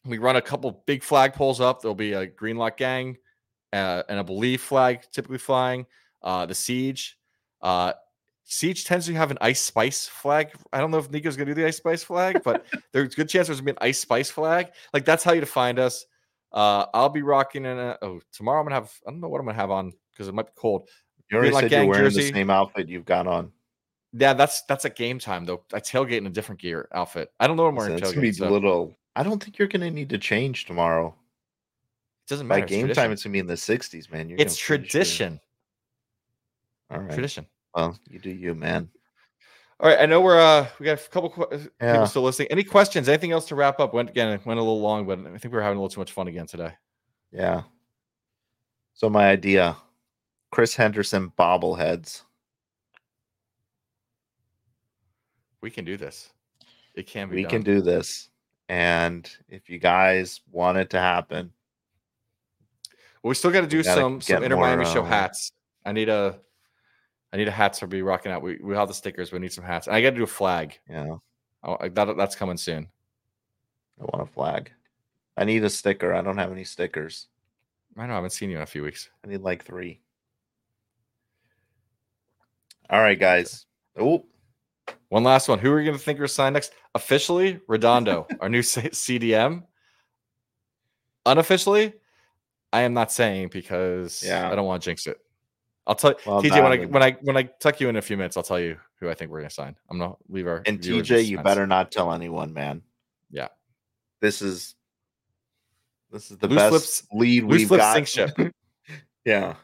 S2: We run a couple big flag poles up. There'll be a green lot gang uh, and a belief flag typically flying. Uh, the siege. Uh, siege tends to have an ice spice flag. I don't know if Nico's gonna do the ice spice flag, but there's a good chance there's gonna be an ice spice flag. Like that's how you to find us. Uh, I'll be rocking in a oh tomorrow I'm gonna have I don't know what I'm gonna have on because it might be cold.
S1: You already
S2: like
S1: said you're wearing
S2: jersey.
S1: the same outfit you've got on.
S2: Yeah, that's that's at game time though. I tailgate in a different gear outfit. I don't know what I'm wearing.
S1: it's gonna be
S2: so
S1: little. I don't think you're gonna need to change tomorrow.
S2: it doesn't
S1: By
S2: matter. it's
S1: game time, it's gonna be in the 60s, man. You're
S2: It's tradition.
S1: All right.
S2: Tradition.
S1: Well, you do you, man.
S2: All right, I know we're uh we got a couple que- uh,
S1: Yeah.
S2: people still listening. Any questions? Anything else to wrap up? Went again, it went a little long, but I think we were having a little too much fun again today.
S1: Yeah. So my idea, Chris Henderson bobbleheads.
S2: We can do this. It can be.
S1: We
S2: done.
S1: can do this, and if you guys want it to happen,
S2: Well, we still got to do some some Inter Miami show
S1: uh,
S2: hats. I need a I need a hat to be rocking out. We we have the stickers. We need some hats. And I got to do a flag.
S1: Yeah,
S2: Oh, I- that, that's coming soon.
S1: I want a flag. I need a sticker. I don't have any stickers.
S2: I know I haven't seen you in a few weeks.
S1: I need like three. All right, guys. Oh,
S2: One last one. Who are you going to think we're signed next? Officially, Redondo, our new CDM. Unofficially, I am not saying because
S1: Yeah.
S2: I don't want to jinx it. I'll tell
S1: Well,
S2: TJ when I when I when I tuck you in a few minutes. I'll tell you who I think we're going to sign. I'm gonna leave our
S1: and TJ, you better not tell anyone, man.
S2: Yeah.
S1: This is this is the
S2: Loose
S1: best
S2: lips-
S1: lead
S2: loose
S1: we've
S2: lips
S1: got.
S2: sink ship.
S1: yeah.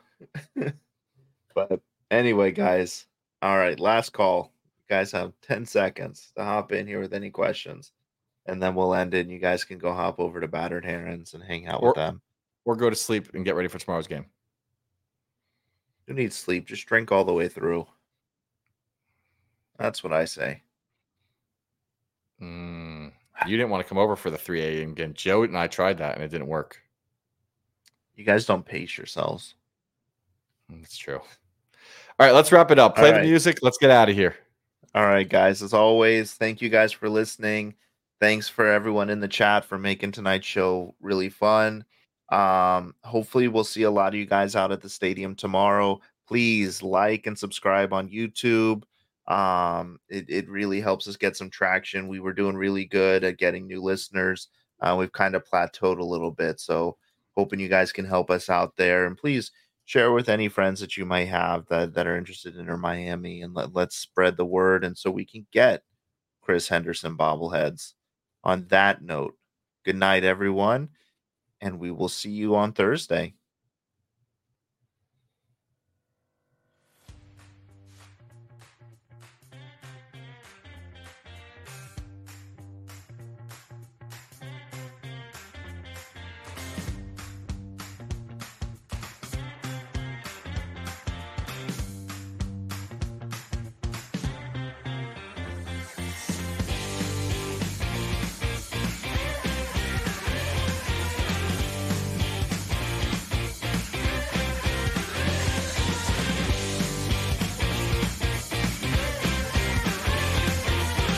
S1: but anyway, guys. All right, last call. Guys have 10 seconds to hop in here with any questions. And then we'll end it. And you guys can go hop over to Battered Herons and hang out
S2: Or-
S1: with them.
S2: or go to sleep and get ready for tomorrow's game.
S1: You need sleep. Just drink all the way through. That's what I say.
S2: Mm, you didn't want to come over for the 3 a.m. game. Joe and I tried that and it didn't work.
S1: You guys don't pace yourselves.
S2: Mm, That's true. All right, let's wrap it up. Play the music. Let's get out of here.
S1: All right, guys. As always, thank you guys for listening. Thanks for everyone in the chat for making tonight's show really fun. Um, hopefully, we'll see a lot of you guys out at the stadium tomorrow. Please like and subscribe on YouTube. Um, it, it really helps us get some traction. We were doing really good at getting new listeners. Uh, we've kind of plateaued a little bit. So, hoping you guys can help us out there. And please share with any friends that you might have that, that are interested in Inter Miami and let, let's spread the word and so we can get Chris Henderson bobbleheads. On that note, good night, everyone, and we will see you on Thursday.